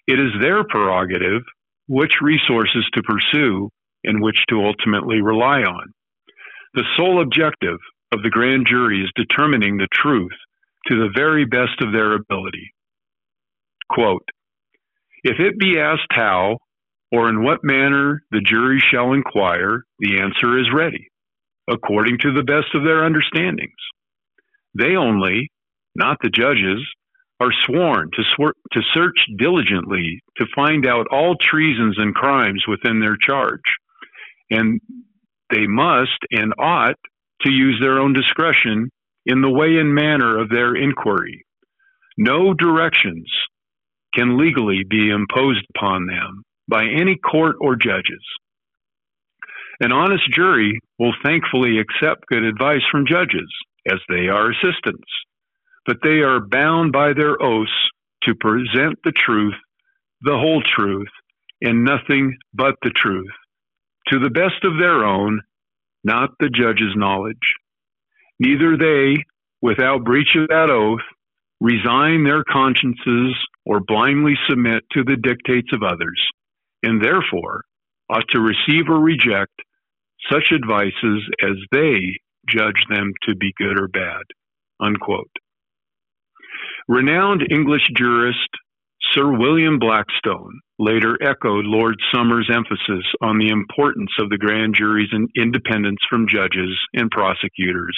It is their prerogative which resources to pursue and which to ultimately rely on. The sole objective of the grand jury is determining the truth to the very best of their ability. Quote, if it be asked how or in what manner the jury shall inquire, the answer is ready, according to the best of their understandings. They only, not the judges, are sworn to, to search diligently to find out all treasons and crimes within their charge, and they must and ought to use their own discretion in the way and manner of their inquiry. No directions can legally be imposed upon them by any court or judges. An honest jury will thankfully accept good advice from judges, as they are assistants, but they are bound by their oaths to present the truth, the whole truth, and nothing but the truth, to the best of their own not the judge's knowledge. Neither they, without breach of that oath, resign their consciences or blindly submit to the dictates of others, and therefore ought to receive or reject such advices as they judge them to be good or bad. Unquote. Renowned English jurist Sir William Blackstone later echoed Lord Somers' emphasis on the importance of the grand jury's independence from judges and prosecutors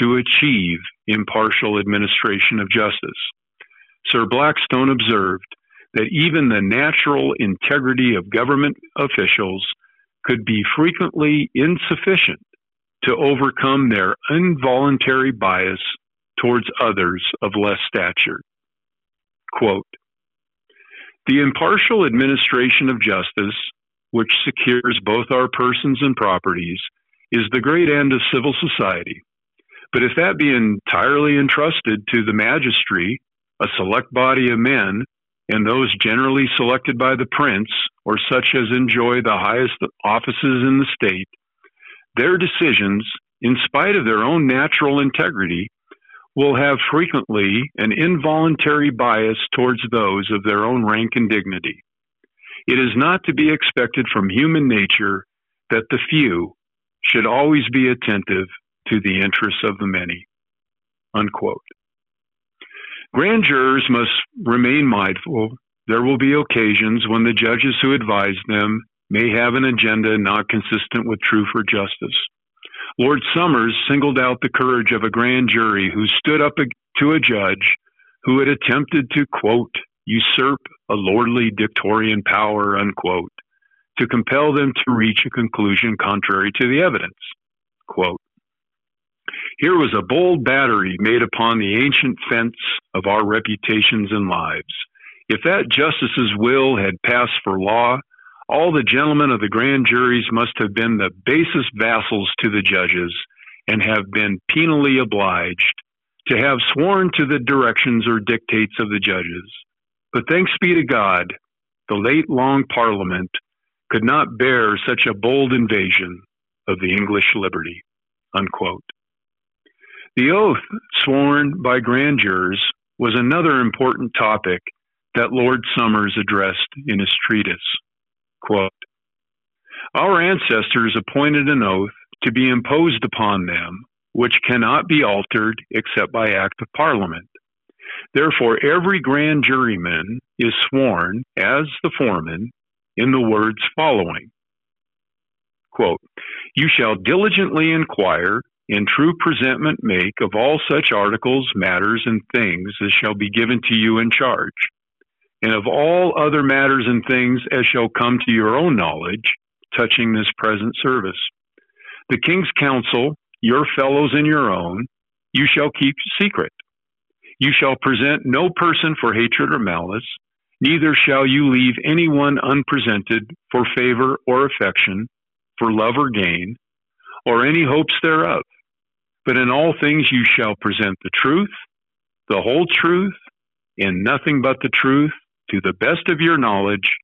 to achieve impartial administration of justice. Sir Blackstone observed that even the natural integrity of government officials could be frequently insufficient to overcome their involuntary bias towards others of less stature. Quote, the impartial administration of justice, which secures both our persons and properties, is the great end of civil society. But if that be entirely entrusted to the magistracy, a select body of men, and those generally selected by the prince, or such as enjoy the highest offices in the state, their decisions, in spite of their own natural integrity, will have frequently an involuntary bias towards those of their own rank and dignity. It is not to be expected from human nature that the few should always be attentive to the interests of the many. Unquote. Grand jurors must remain mindful. There will be occasions when the judges who advise them may have an agenda not consistent with truth or justice. Lord Somers singled out the courage of a grand jury who stood up to a judge who had attempted to, quote, usurp a lordly dictatorial power, unquote, to compel them to reach a conclusion contrary to the evidence. Quote, Here was a bold battery made upon the ancient fence of our reputations and lives. If that justice's will had passed for law, all the gentlemen of the grand juries must have been the basest vassals to the judges and have been penally obliged to have sworn to the directions or dictates of the judges. But thanks be to God, the late long Parliament could not bear such a bold invasion of the English liberty. Unquote. The oath sworn by grand jurors was another important topic that Lord Somers addressed in his treatise. Quote, Our ancestors appointed an oath to be imposed upon them, which cannot be altered except by act of parliament. Therefore, every grand juryman is sworn as the foreman in the words following quote, You shall diligently inquire, in true presentment make of all such articles, matters, and things as shall be given to you in charge and of all other matters and things as shall come to your own knowledge touching this present service. The king's counsel, your fellows and your own, you shall keep secret. You shall present no person for hatred or malice, neither shall you leave anyone unpresented for favor or affection, for love or gain, or any hopes thereof. But in all things you shall present the truth, the whole truth, and nothing but the truth, to the best of your knowledge,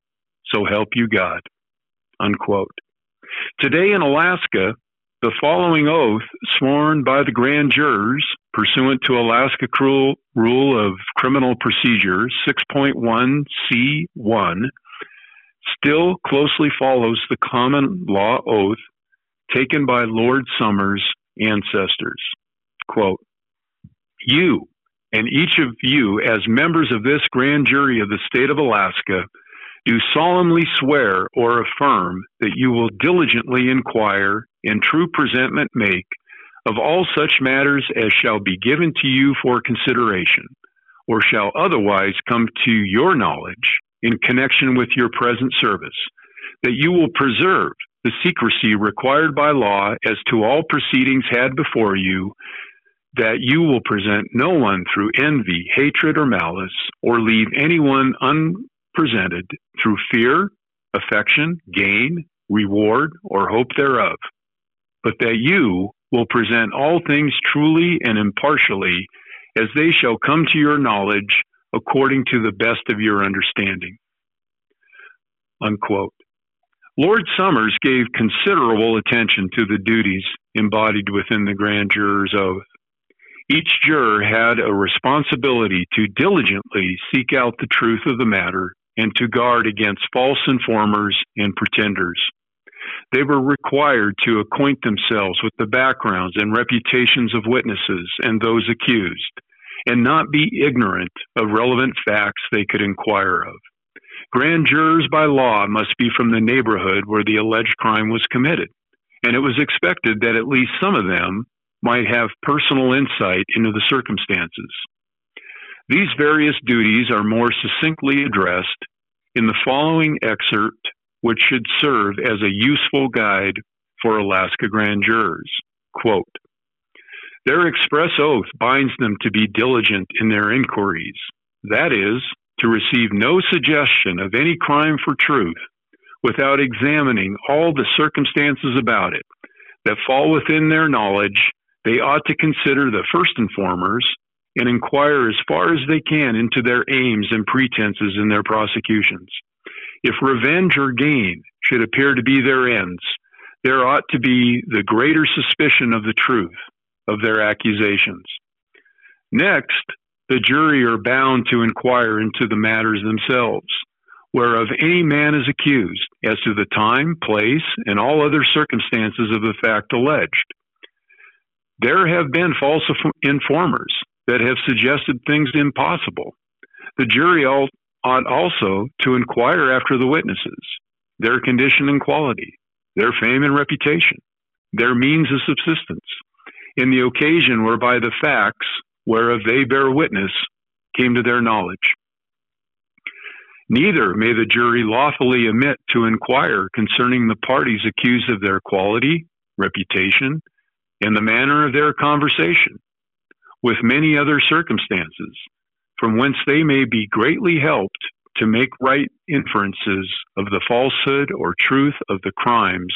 so help you God. Unquote. Today in Alaska, the following oath, sworn by the grand jurors pursuant to Alaska Rule of Criminal Procedure 6.1C1, still closely follows the common law oath taken by Lord Somers' ancestors. Quote, You, and each of you, as members of this grand jury of the state of Alaska, do solemnly swear or affirm that you will diligently inquire and true presentment make of all such matters as shall be given to you for consideration, or shall otherwise come to your knowledge in connection with your present service, that you will preserve the secrecy required by law as to all proceedings had before you, that you will present no one through envy, hatred, or malice, or leave anyone unpresented through fear, affection, gain, reward, or hope thereof, but that you will present all things truly and impartially as they shall come to your knowledge according to the best of your understanding. Unquote. Lord Somers gave considerable attention to the duties embodied within the grand juror's oath. Each juror had a responsibility to diligently seek out the truth of the matter and to guard against false informers and pretenders. They were required to acquaint themselves with the backgrounds and reputations of witnesses and those accused, and not be ignorant of relevant facts they could inquire of. Grand jurors by law must be from the neighborhood where the alleged crime was committed, and it was expected that at least some of them might have personal insight into the circumstances. These various duties are more succinctly addressed in the following excerpt, which should serve as a useful guide for Alaska grand jurors. Quote, their express oath binds them to be diligent in their inquiries, that is, to receive no suggestion of any crime for truth without examining all the circumstances about it that fall within their knowledge. They ought to consider the first informers and inquire as far as they can into their aims and pretenses in their prosecutions. If revenge or gain should appear to be their ends, there ought to be the greater suspicion of the truth of their accusations. Next, the jury are bound to inquire into the matters themselves, whereof any man is accused, as to the time, place, and all other circumstances of the fact alleged. There have been false informers that have suggested things impossible. The jury ought also to inquire after the witnesses, their condition and quality, their fame and reputation, their means of subsistence, in the occasion whereby the facts whereof they bear witness came to their knowledge. Neither may the jury lawfully omit to inquire concerning the parties accused of their quality, reputation, and the manner of their conversation, with many other circumstances, from whence they may be greatly helped to make right inferences of the falsehood or truth of the crimes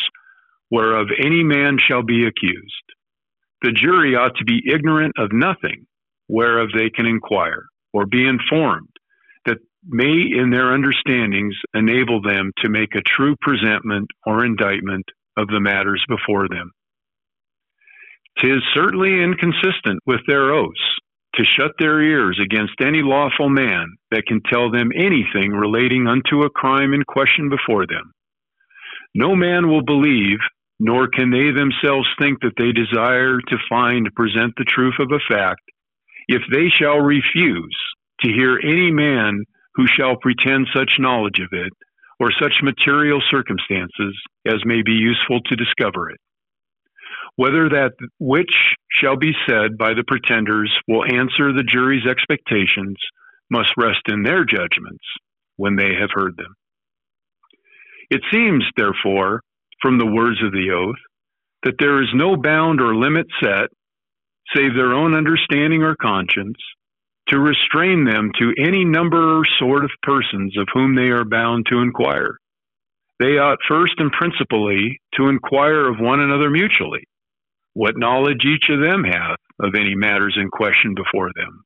whereof any man shall be accused. The jury ought to be ignorant of nothing whereof they can inquire or be informed that may in their understandings enable them to make a true presentment or indictment of the matters before them. Tis certainly inconsistent with their oaths to shut their ears against any lawful man that can tell them anything relating unto a crime in question before them. No man will believe, nor can they themselves think that they desire to find present the truth of a fact if they shall refuse to hear any man who shall pretend such knowledge of it, or such material circumstances as may be useful to discover it. Whether that which shall be said by the pretenders will answer the jury's expectations must rest in their judgments when they have heard them. It seems, therefore, from the words of the oath, that there is no bound or limit set save their own understanding or conscience, to restrain them to any number or sort of persons of whom they are bound to inquire. They ought first and principally to inquire of one another mutually, what knowledge each of them hath of any matters in question before them.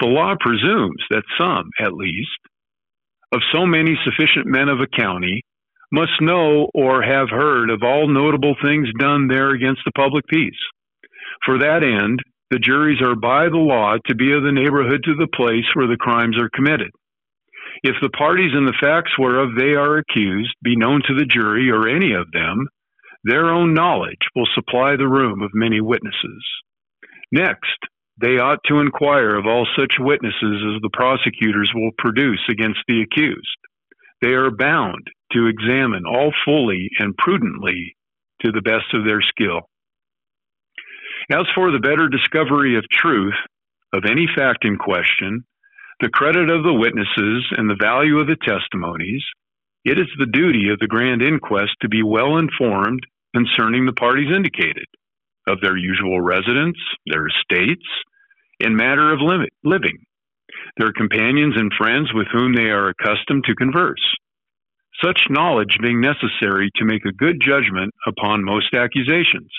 The law presumes that some, at least, of so many sufficient men of a county must know or have heard of all notable things done there against the public peace for that end, the juries are by the law to be of the neighborhood to the place where the crimes are committed. If the parties and the facts whereof they are accused be known to the jury or any of them, their own knowledge will supply the room of many witnesses. Next, they ought to inquire of all such witnesses as the prosecutors will produce against the accused. They are bound to examine all fully and prudently to the best of their skill. As for the better discovery of truth of any fact in question, the credit of the witnesses, and the value of the testimonies, it is the duty of the grand inquest to be well informed concerning the parties indicated, of their usual residence, their estates, and matter of living, their companions and friends with whom they are accustomed to converse. Such knowledge being necessary to make a good judgment upon most accusations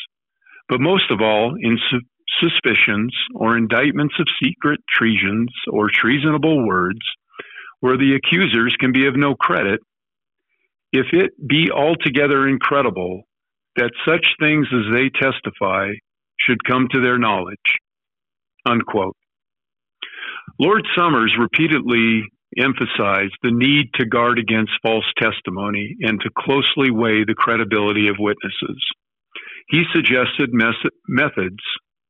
but most of all in su- suspicions or indictments of secret treasons or treasonable words, where the accusers can be of no credit, if it be altogether incredible that such things as they testify should come to their knowledge. Unquote. Lord Somers repeatedly emphasized the need to guard against false testimony and to closely weigh the credibility of witnesses. He suggested mes- methods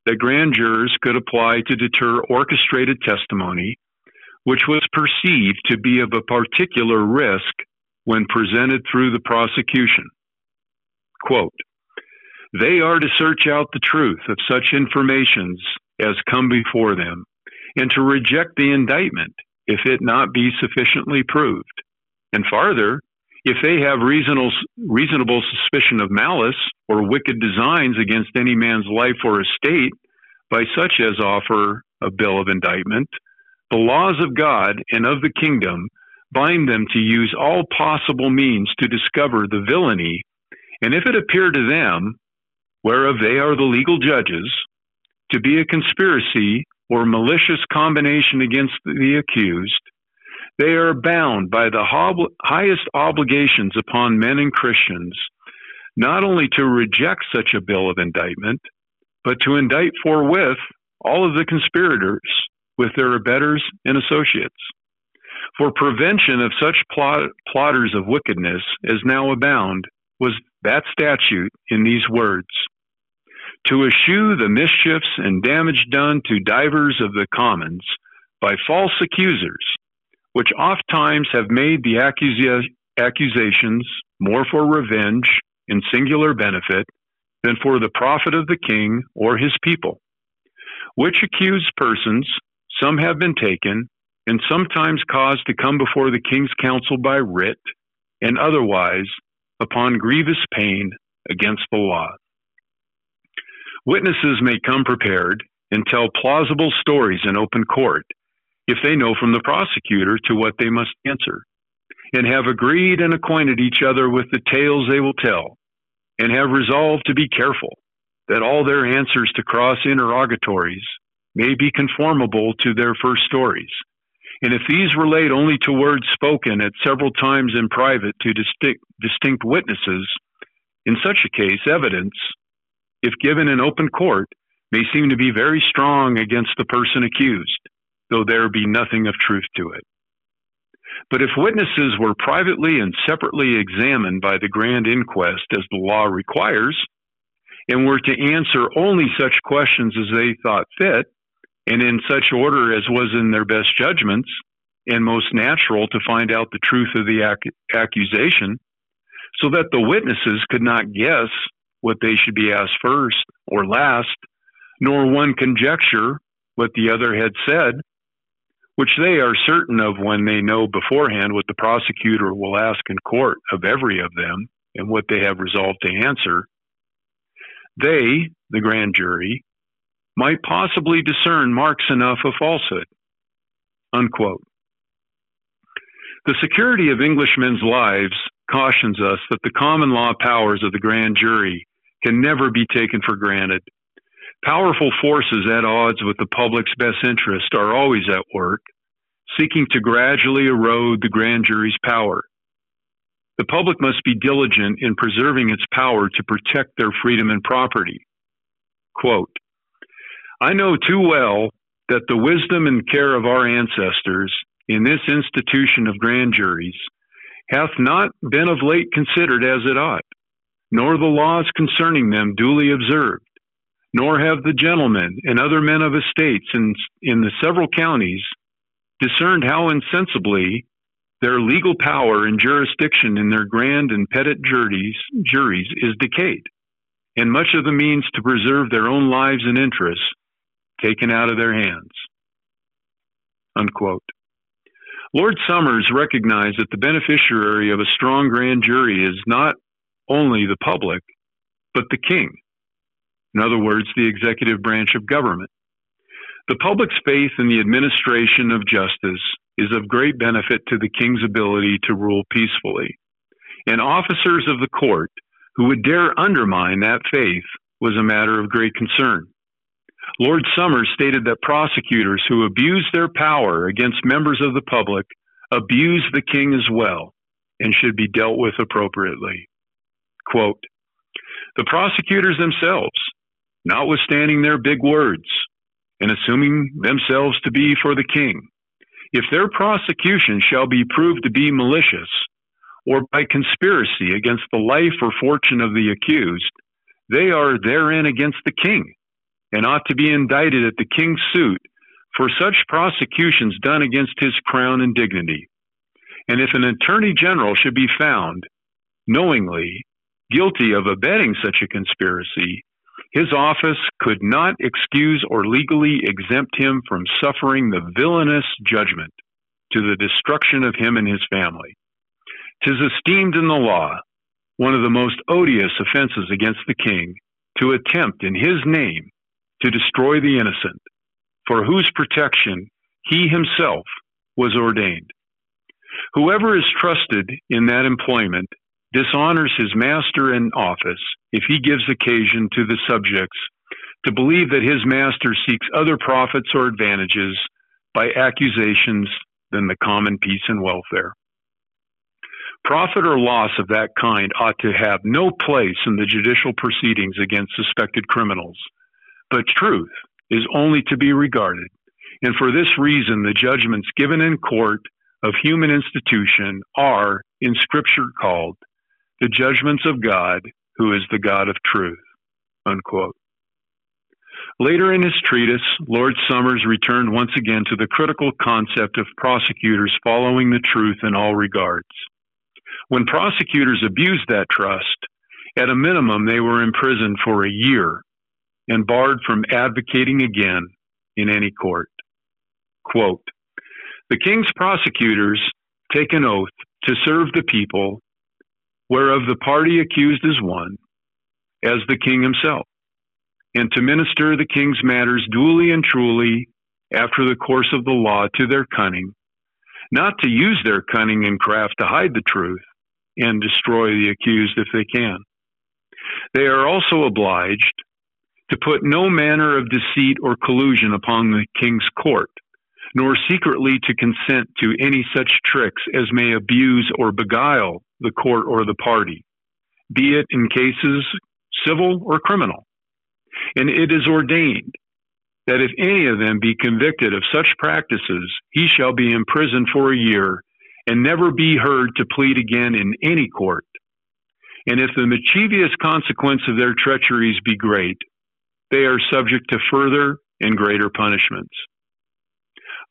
that grand jurors could apply to deter orchestrated testimony, which was perceived to be of a particular risk when presented through the prosecution. Quote, they are to search out the truth of such informations as come before them, and to reject the indictment if it not be sufficiently proved. And farther, if they have reasonable, reasonable suspicion of malice or wicked designs against any man's life or estate, by such as offer a bill of indictment, the laws of God and of the kingdom bind them to use all possible means to discover the villainy, and if it appear to them, whereof they are the legal judges, to be a conspiracy or malicious combination against the accused, they are bound by the hob- highest obligations upon men and Christians not only to reject such a bill of indictment, but to indict forthwith all of the conspirators with their abettors and associates. For prevention of such plot- plotters of wickedness as now abound was that statute in these words to eschew the mischiefs and damage done to divers of the commons by false accusers, which oft times have made the accusa- accusations more for revenge and singular benefit than for the profit of the king or his people. Which accused persons, some have been taken, and sometimes caused to come before the king's council by writ, and otherwise upon grievous pain against the law. Witnesses may come prepared and tell plausible stories in open court if they know from the prosecutor to what they must answer, and have agreed and acquainted each other with the tales they will tell, and have resolved to be careful that all their answers to cross interrogatories may be conformable to their first stories. And if these relate only to words spoken at several times in private to distinct, distinct witnesses, in such a case, evidence if given in open court, may seem to be very strong against the person accused, though there be nothing of truth to it. But if witnesses were privately and separately examined by the grand inquest as the law requires, and were to answer only such questions as they thought fit, and in such order as was in their best judgments, and most natural to find out the truth of the ac- accusation, so that the witnesses could not guess what they should be asked first or last, nor one conjecture what the other had said, which they are certain of when they know beforehand what the prosecutor will ask in court of every of them and what they have resolved to answer, they, the grand jury, might possibly discern marks enough of falsehood. Unquote. The security of Englishmen's lives cautions us that the common law powers of the grand jury can never be taken for granted. Powerful forces at odds with the public's best interest are always at work, seeking to gradually erode the grand jury's power. The public must be diligent in preserving its power to protect their freedom and property. Quote, I know too well that the wisdom and care of our ancestors in this institution of grand juries hath not been of late considered as it ought nor the laws concerning them duly observed, nor have the gentlemen and other men of estates in, in the several counties discerned how insensibly their legal power and jurisdiction in their grand and petit juries, juries is decayed, and much of the means to preserve their own lives and interests taken out of their hands. Unquote. Lord Somers recognized that the beneficiary of a strong grand jury is not only the public, but the king. In other words, the executive branch of government. The public's faith in the administration of justice is of great benefit to the king's ability to rule peacefully. And officers of the court who would dare undermine that faith was a matter of great concern. Lord Somers stated that prosecutors who abuse their power against members of the public abuse the king as well and should be dealt with appropriately. Quote, the prosecutors themselves, notwithstanding their big words and assuming themselves to be for the king, if their prosecution shall be proved to be malicious or by conspiracy against the life or fortune of the accused, they are therein against the king and ought to be indicted at the king's suit for such prosecutions done against his crown and dignity. And if an attorney general should be found knowingly guilty of abetting such a conspiracy, his office could not excuse or legally exempt him from suffering the villainous judgment to the destruction of him and his family. Tis esteemed in the law one of the most odious offenses against the king to attempt in his name to destroy the innocent, for whose protection he himself was ordained. Whoever is trusted in that employment dishonors his master in office if he gives occasion to the subjects to believe that his master seeks other profits or advantages by accusations than the common peace and welfare. Profit or loss of that kind ought to have no place in the judicial proceedings against suspected criminals, but truth is only to be regarded, and for this reason the judgments given in court of human institution are, in Scripture, called the judgments of God, who is the God of truth. Unquote. Later in his treatise, Lord Somers returned once again to the critical concept of prosecutors following the truth in all regards. When prosecutors abused that trust, at a minimum they were imprisoned for a year and barred from advocating again in any court. Quote, the king's prosecutors take an oath to serve the people, whereof the party accused is one, as the king himself, and to minister the king's matters duly and truly after the course of the law to their cunning, not to use their cunning and craft to hide the truth and destroy the accused if they can. They are also obliged to put no manner of deceit or collusion upon the king's court, nor secretly to consent to any such tricks as may abuse or beguile the court or the party, be it in cases civil or criminal. And it is ordained that if any of them be convicted of such practices, he shall be imprisoned for a year and never be heard to plead again in any court. And if the mischievous consequence of their treacheries be great, they are subject to further and greater punishments.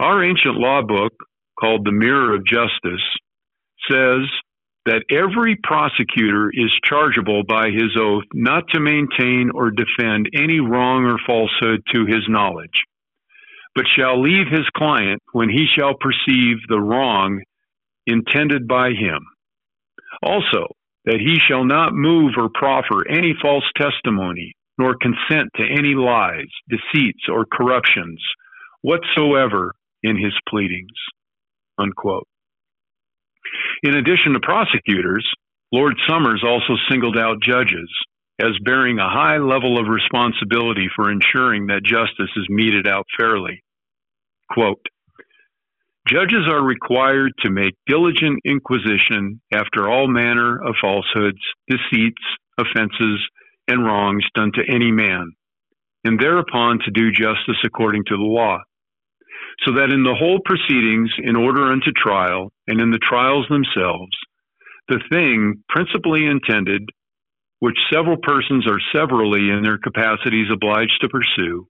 Our ancient law book, called the Mirror of Justice, says that every prosecutor is chargeable by his oath not to maintain or defend any wrong or falsehood to his knowledge, but shall leave his client when he shall perceive the wrong intended by him. Also, that he shall not move or proffer any false testimony, nor consent to any lies, deceits, or corruptions whatsoever in his pleadings. Unquote. In addition to prosecutors, Lord Somers also singled out judges as bearing a high level of responsibility for ensuring that justice is meted out fairly. Quote, Judges are required to make diligent inquisition after all manner of falsehoods, deceits, offenses, and wrongs done to any man, and thereupon to do justice according to the law so that in the whole proceedings in order unto trial and in the trials themselves, the thing principally intended, which several persons are severally in their capacities obliged to pursue,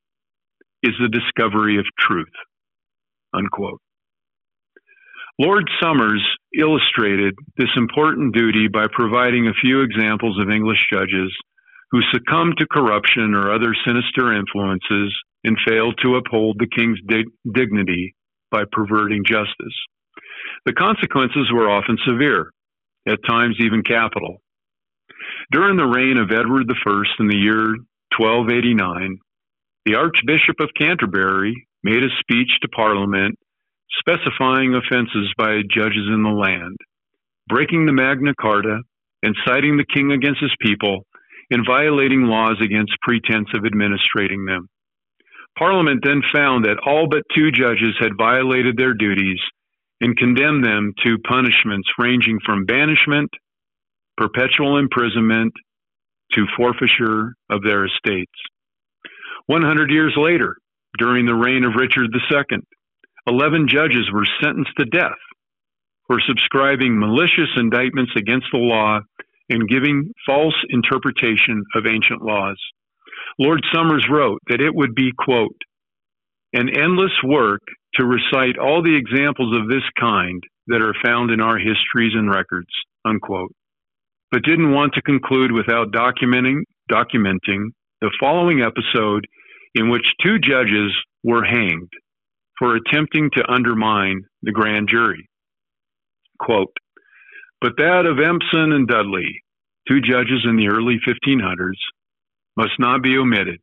is the discovery of truth. Unquote. Lord Somers illustrated this important duty by providing a few examples of English judges who succumbed to corruption or other sinister influences and failed to uphold the king's dig- dignity by perverting justice. The consequences were often severe, at times even capital. During the reign of Edward I in the year 1289, the Archbishop of Canterbury made a speech to Parliament specifying offenses by judges in the land, breaking the Magna Carta, inciting the king against his people, and violating laws against pretense of administrating them. Parliament then found that all but two judges had violated their duties and condemned them to punishments ranging from banishment, perpetual imprisonment, to forfeiture of their estates. 100 years later, during the reign of Richard II, 11 judges were sentenced to death for subscribing malicious indictments against the law and giving false interpretation of ancient laws. Lord Somers wrote that it would be, quote, an endless work to recite all the examples of this kind that are found in our histories and records, unquote, but didn't want to conclude without documenting, documenting the following episode in which two judges were hanged for attempting to undermine the grand jury. Quote, but that of Empson and Dudley, two judges in the early 1500s, must not be omitted.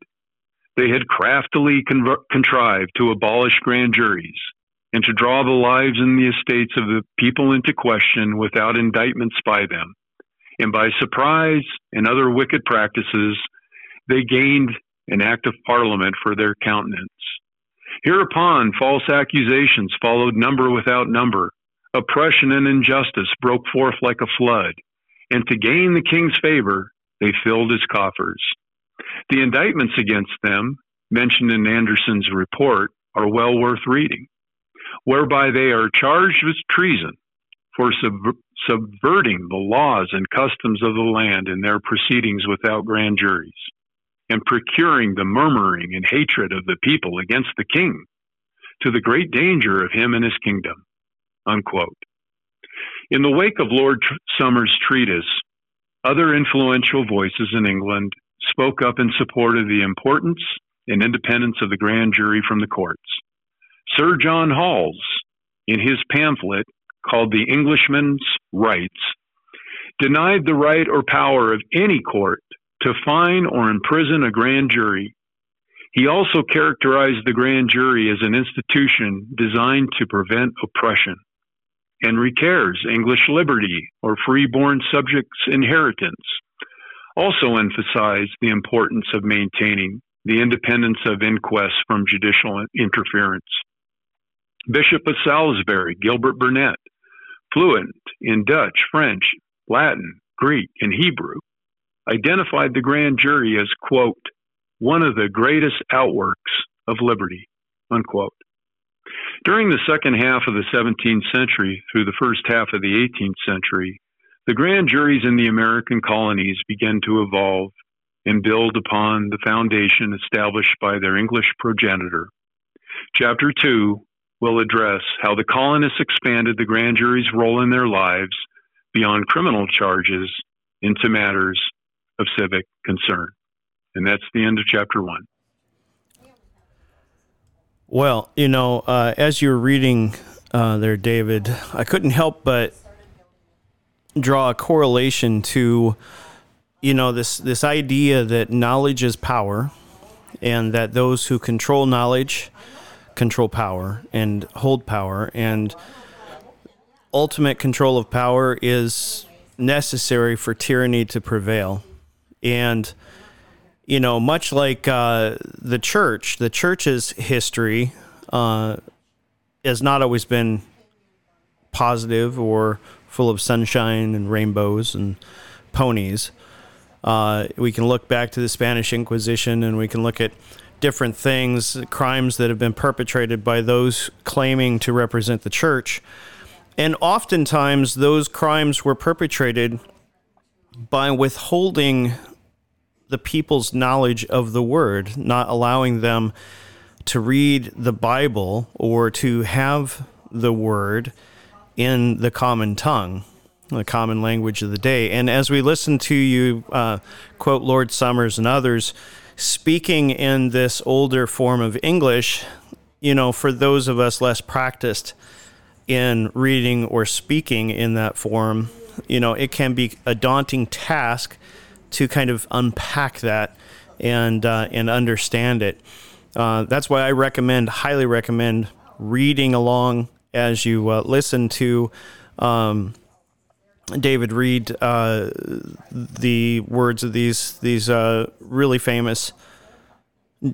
They had craftily conver- contrived to abolish grand juries and to draw the lives and the estates of the people into question without indictments by them. And by surprise and other wicked practices, they gained an act of parliament for their countenance. Hereupon, false accusations followed number without number. Oppression and injustice broke forth like a flood. And to gain the king's favor, they filled his coffers. The indictments against them, mentioned in Anderson's report, are well worth reading, whereby they are charged with treason for sub- subverting the laws and customs of the land in their proceedings without grand juries, and procuring the murmuring and hatred of the people against the king, to the great danger of him and his kingdom. Unquote. In the wake of Lord Somers' treatise, other influential voices in England spoke up in support of the importance and independence of the grand jury from the courts. Sir John Hawles, in his pamphlet called The Englishman's Rights, denied the right or power of any court to fine or imprison a grand jury. He also characterized the grand jury as an institution designed to prevent oppression. Henry Care's English Liberty or Freeborn Subjects' Inheritance also emphasized the importance of maintaining the independence of inquests from judicial interference. Bishop of Salisbury, Gilbert Burnet, fluent in Dutch, French, Latin, Greek, and Hebrew, identified the grand jury as, quote, one of the greatest outworks of liberty, unquote. During the second half of the 17th century through the first half of the 18th century, the grand juries in the American colonies began to evolve and build upon the foundation established by their English progenitor. Chapter 2 will address how the colonists expanded the grand jury's role in their lives beyond criminal charges into matters of civic concern. And that's the end of chapter 1. Well, you know, uh, as you were reading uh, there, David, I couldn't help but draw a correlation to, you know, this this idea that knowledge is power, and that those who control knowledge control power and hold power, and ultimate control of power is necessary for tyranny to prevail, and you know, much like uh, the church, the church's history uh, has not always been positive or full of sunshine and rainbows and ponies. Uh, we can look back to the Spanish Inquisition and we can look at different things, crimes that have been perpetrated by those claiming to represent the church. And oftentimes, those crimes were perpetrated by withholding the people's knowledge of the word, not allowing them to read the Bible or to have the word in the common tongue, the common language of the day. And as we listen to you uh, quote Lord Somers and others speaking in this older form of English, you know, for those of us less practiced in reading or speaking in that form, you know, it can be a daunting task to kind of unpack that and uh, and understand it. Uh, that's why I recommend, highly recommend, reading along as you uh, listen to um, David read uh, the words of these these uh, really famous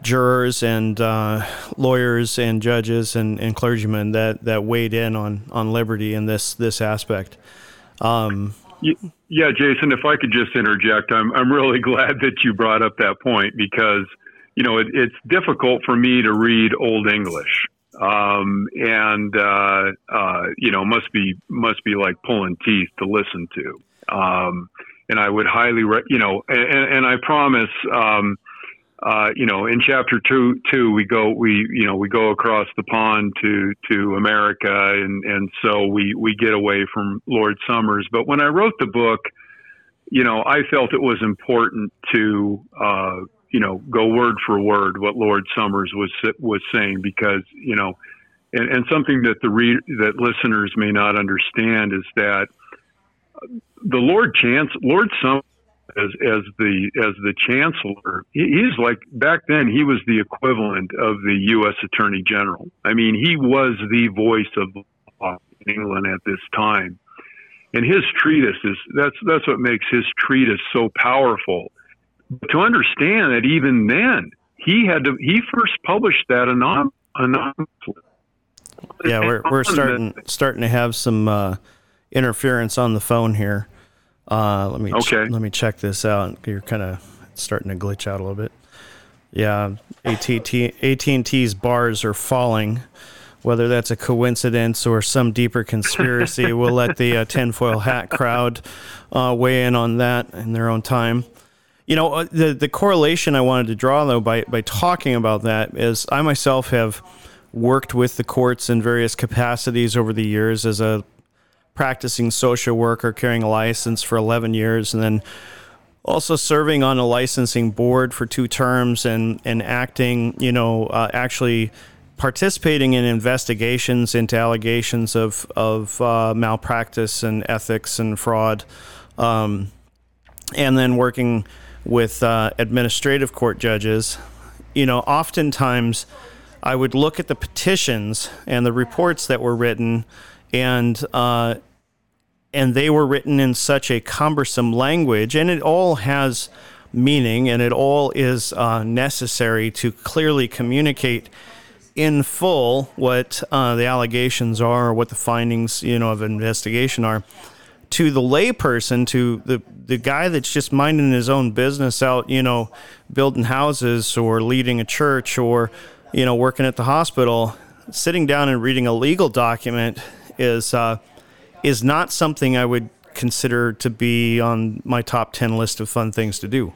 jurors and uh, lawyers and judges and, and clergymen that, that weighed in on, on liberty in this this aspect. Um, yeah, Jason, if I could just interject, I'm I'm really glad that you brought up that point because you know it, it's difficult for me to read Old English, um, and uh, uh, you know must be must be like pulling teeth to listen to. Um, and I would highly, re- you know, and, and I promise. Um, uh, you know, in chapter two, two, we go, we, you know, we go across the pond to, to America. And, and so we, we get away from Lord Somers. But when I wrote the book, you know, I felt it was important to, uh, you know, go word for word what Lord Somers was, was saying because, you know, and, and something that the re- that listeners may not understand is that the Lord Chance, Lord Somers as as the as the chancellor he's like back then he was the equivalent of the US attorney general. I mean he was the voice of law in england at this time. And his treatise is that's that's what makes his treatise so powerful. But to understand that even then he had to he first published that anon- anonymously. Yeah we're we're starting starting to have some uh, interference on the phone here uh, let me okay. ch- let me check this out. You're kind of starting to glitch out a little bit. Yeah, AT&T AT&T's bars are falling. Whether that's a coincidence or some deeper conspiracy, we'll let the uh, tinfoil hat crowd uh, weigh in on that in their own time. You know, uh, the the correlation I wanted to draw though by by talking about that is I myself have worked with the courts in various capacities over the years as a practicing social worker, carrying a license for 11 years, and then also serving on a licensing board for two terms and, and acting, you know, uh, actually participating in investigations into allegations of, of uh, malpractice and ethics and fraud, um, and then working with uh, administrative court judges. You know, oftentimes I would look at the petitions and the reports that were written and uh, and they were written in such a cumbersome language, and it all has meaning, and it all is uh, necessary to clearly communicate in full what uh, the allegations are, what the findings, you know, of investigation are, to the layperson, to the the guy that's just minding his own business out, you know, building houses or leading a church or you know working at the hospital. Sitting down and reading a legal document is uh, is not something I would consider to be on my top 10 list of fun things to do.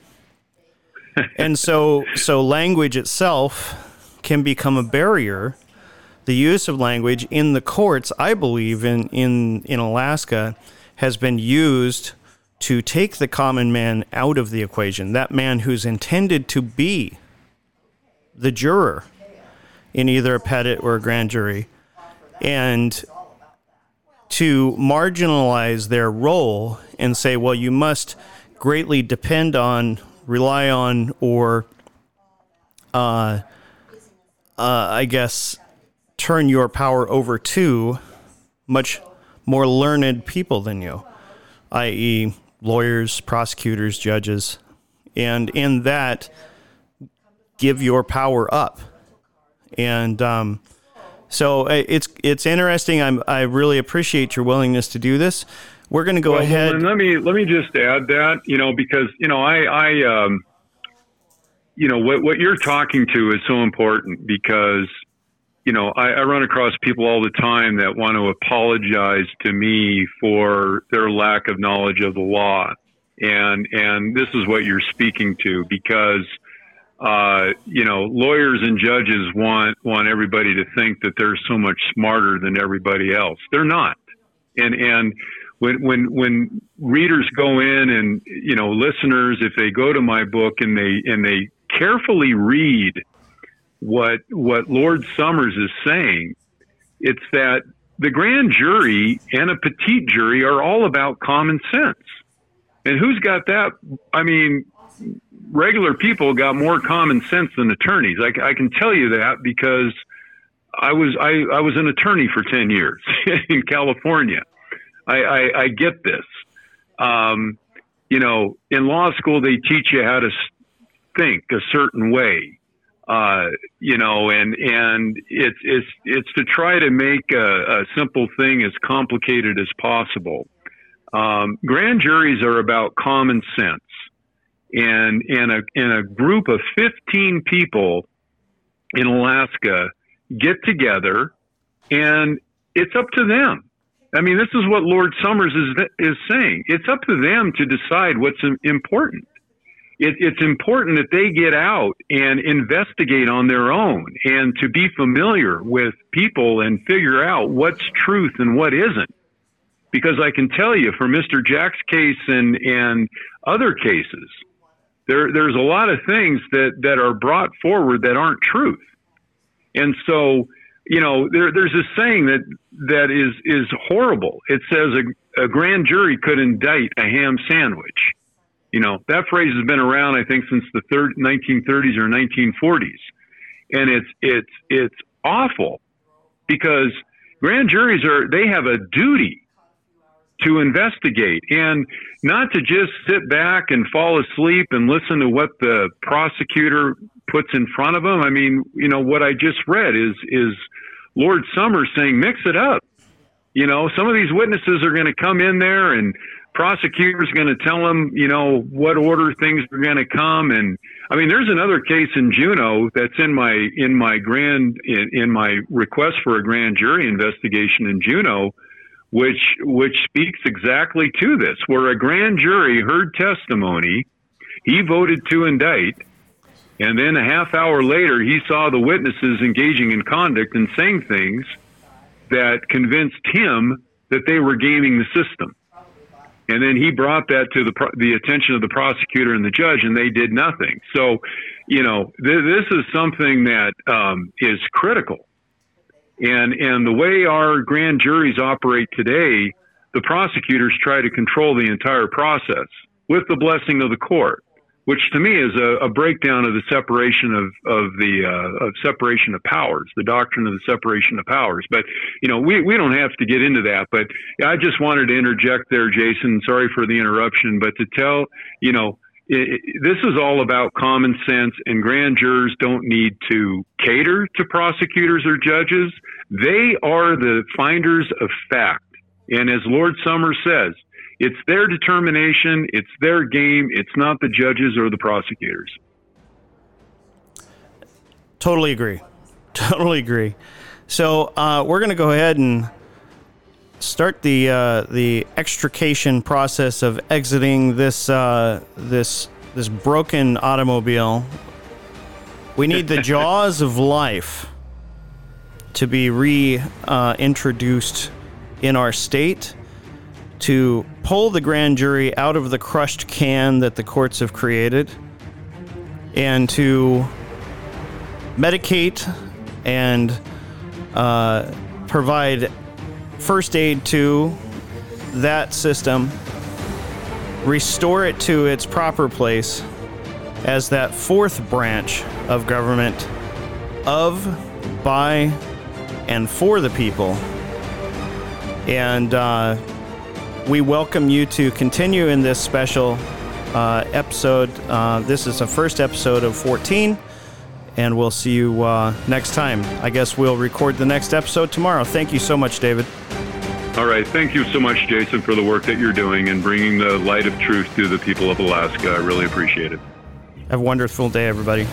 and so so language itself can become a barrier. The use of language in the courts, I believe in in in Alaska has been used to take the common man out of the equation. That man who's intended to be the juror in either a petit or a grand jury and to marginalize their role and say, well, you must greatly depend on, rely on, or, uh, uh, I guess, turn your power over to much more learned people than you, i.e., lawyers, prosecutors, judges, and in that, give your power up. And, um, so uh, it's it's interesting. I'm I really appreciate your willingness to do this. We're going to go well, ahead. And let me let me just add that you know because you know I I um, you know what what you're talking to is so important because you know I, I run across people all the time that want to apologize to me for their lack of knowledge of the law, and and this is what you're speaking to because uh, you know, lawyers and judges want want everybody to think that they're so much smarter than everybody else. They're not. And and when when when readers go in and you know listeners, if they go to my book and they and they carefully read what what Lord Somers is saying, it's that the grand jury and a petite jury are all about common sense. And who's got that? I mean, regular people got more common sense than attorneys. I, I can tell you that because I was I, I was an attorney for ten years in California. I, I, I get this. Um, you know, in law school they teach you how to think a certain way. Uh, you know, and and it's it's it's to try to make a, a simple thing as complicated as possible. Um, grand juries are about common sense and and a and a group of 15 people in Alaska get together and it's up to them. I mean, this is what Lord Somers is is saying. It's up to them to decide what's important. it, it's important that they get out and investigate on their own and to be familiar with people and figure out what's truth and what isn't. Because I can tell you, for Mr. Jack's case and and other cases, there there's a lot of things that that are brought forward that aren't truth, and so you know there there's a saying that that is is horrible. It says a, a grand jury could indict a ham sandwich you know, that phrase has been around, I think, since the third, 1930s or 1940s. And it's, it's, it's awful because grand juries are, they have a duty to investigate and not to just sit back and fall asleep and listen to what the prosecutor puts in front of them. I mean, you know, what I just read is, is Lord Somers saying, mix it up. You know, some of these witnesses are going to come in there and prosecutor's going to tell them, you know, what order things are going to come. And I mean, there's another case in Juneau that's in my in my grand in, in my request for a grand jury investigation in Juneau, which which speaks exactly to this, where a grand jury heard testimony, he voted to indict. And then a half hour later, he saw the witnesses engaging in conduct and saying things that convinced him that they were gaming the system. And then he brought that to the the attention of the prosecutor and the judge, and they did nothing. So, you know, th- this is something that um, is critical. And and the way our grand juries operate today, the prosecutors try to control the entire process with the blessing of the court which to me is a, a breakdown of the separation of of the uh, of separation of powers, the doctrine of the separation of powers. But you know, we we don't have to get into that. But I just wanted to interject there, Jason. Sorry for the interruption, but to tell you know. This is all about common sense, and grand jurors don't need to cater to prosecutors or judges. They are the finders of fact. And as Lord Somers says, it's their determination, it's their game, it's not the judges or the prosecutors. Totally agree. Totally agree. So uh, we're going to go ahead and start the uh, the extrication process of exiting this uh, this this broken automobile. We need the jaws of life to be reintroduced in our state to pull the grand jury out of the crushed can that the courts have created and to medicate and uh, provide first aid to that system, restore it to its proper place as that fourth branch of government of, by, and for the people. And uh, we welcome you to continue in this special uh, episode. Uh, this is the first episode of 14, and we'll see you uh, next time. I guess we'll record the next episode tomorrow. Thank you so much, David. All right. Thank you so much, Jason, for the work that you're doing and bringing the light of truth to the people of Alaska. I really appreciate it. Have a wonderful day, everybody.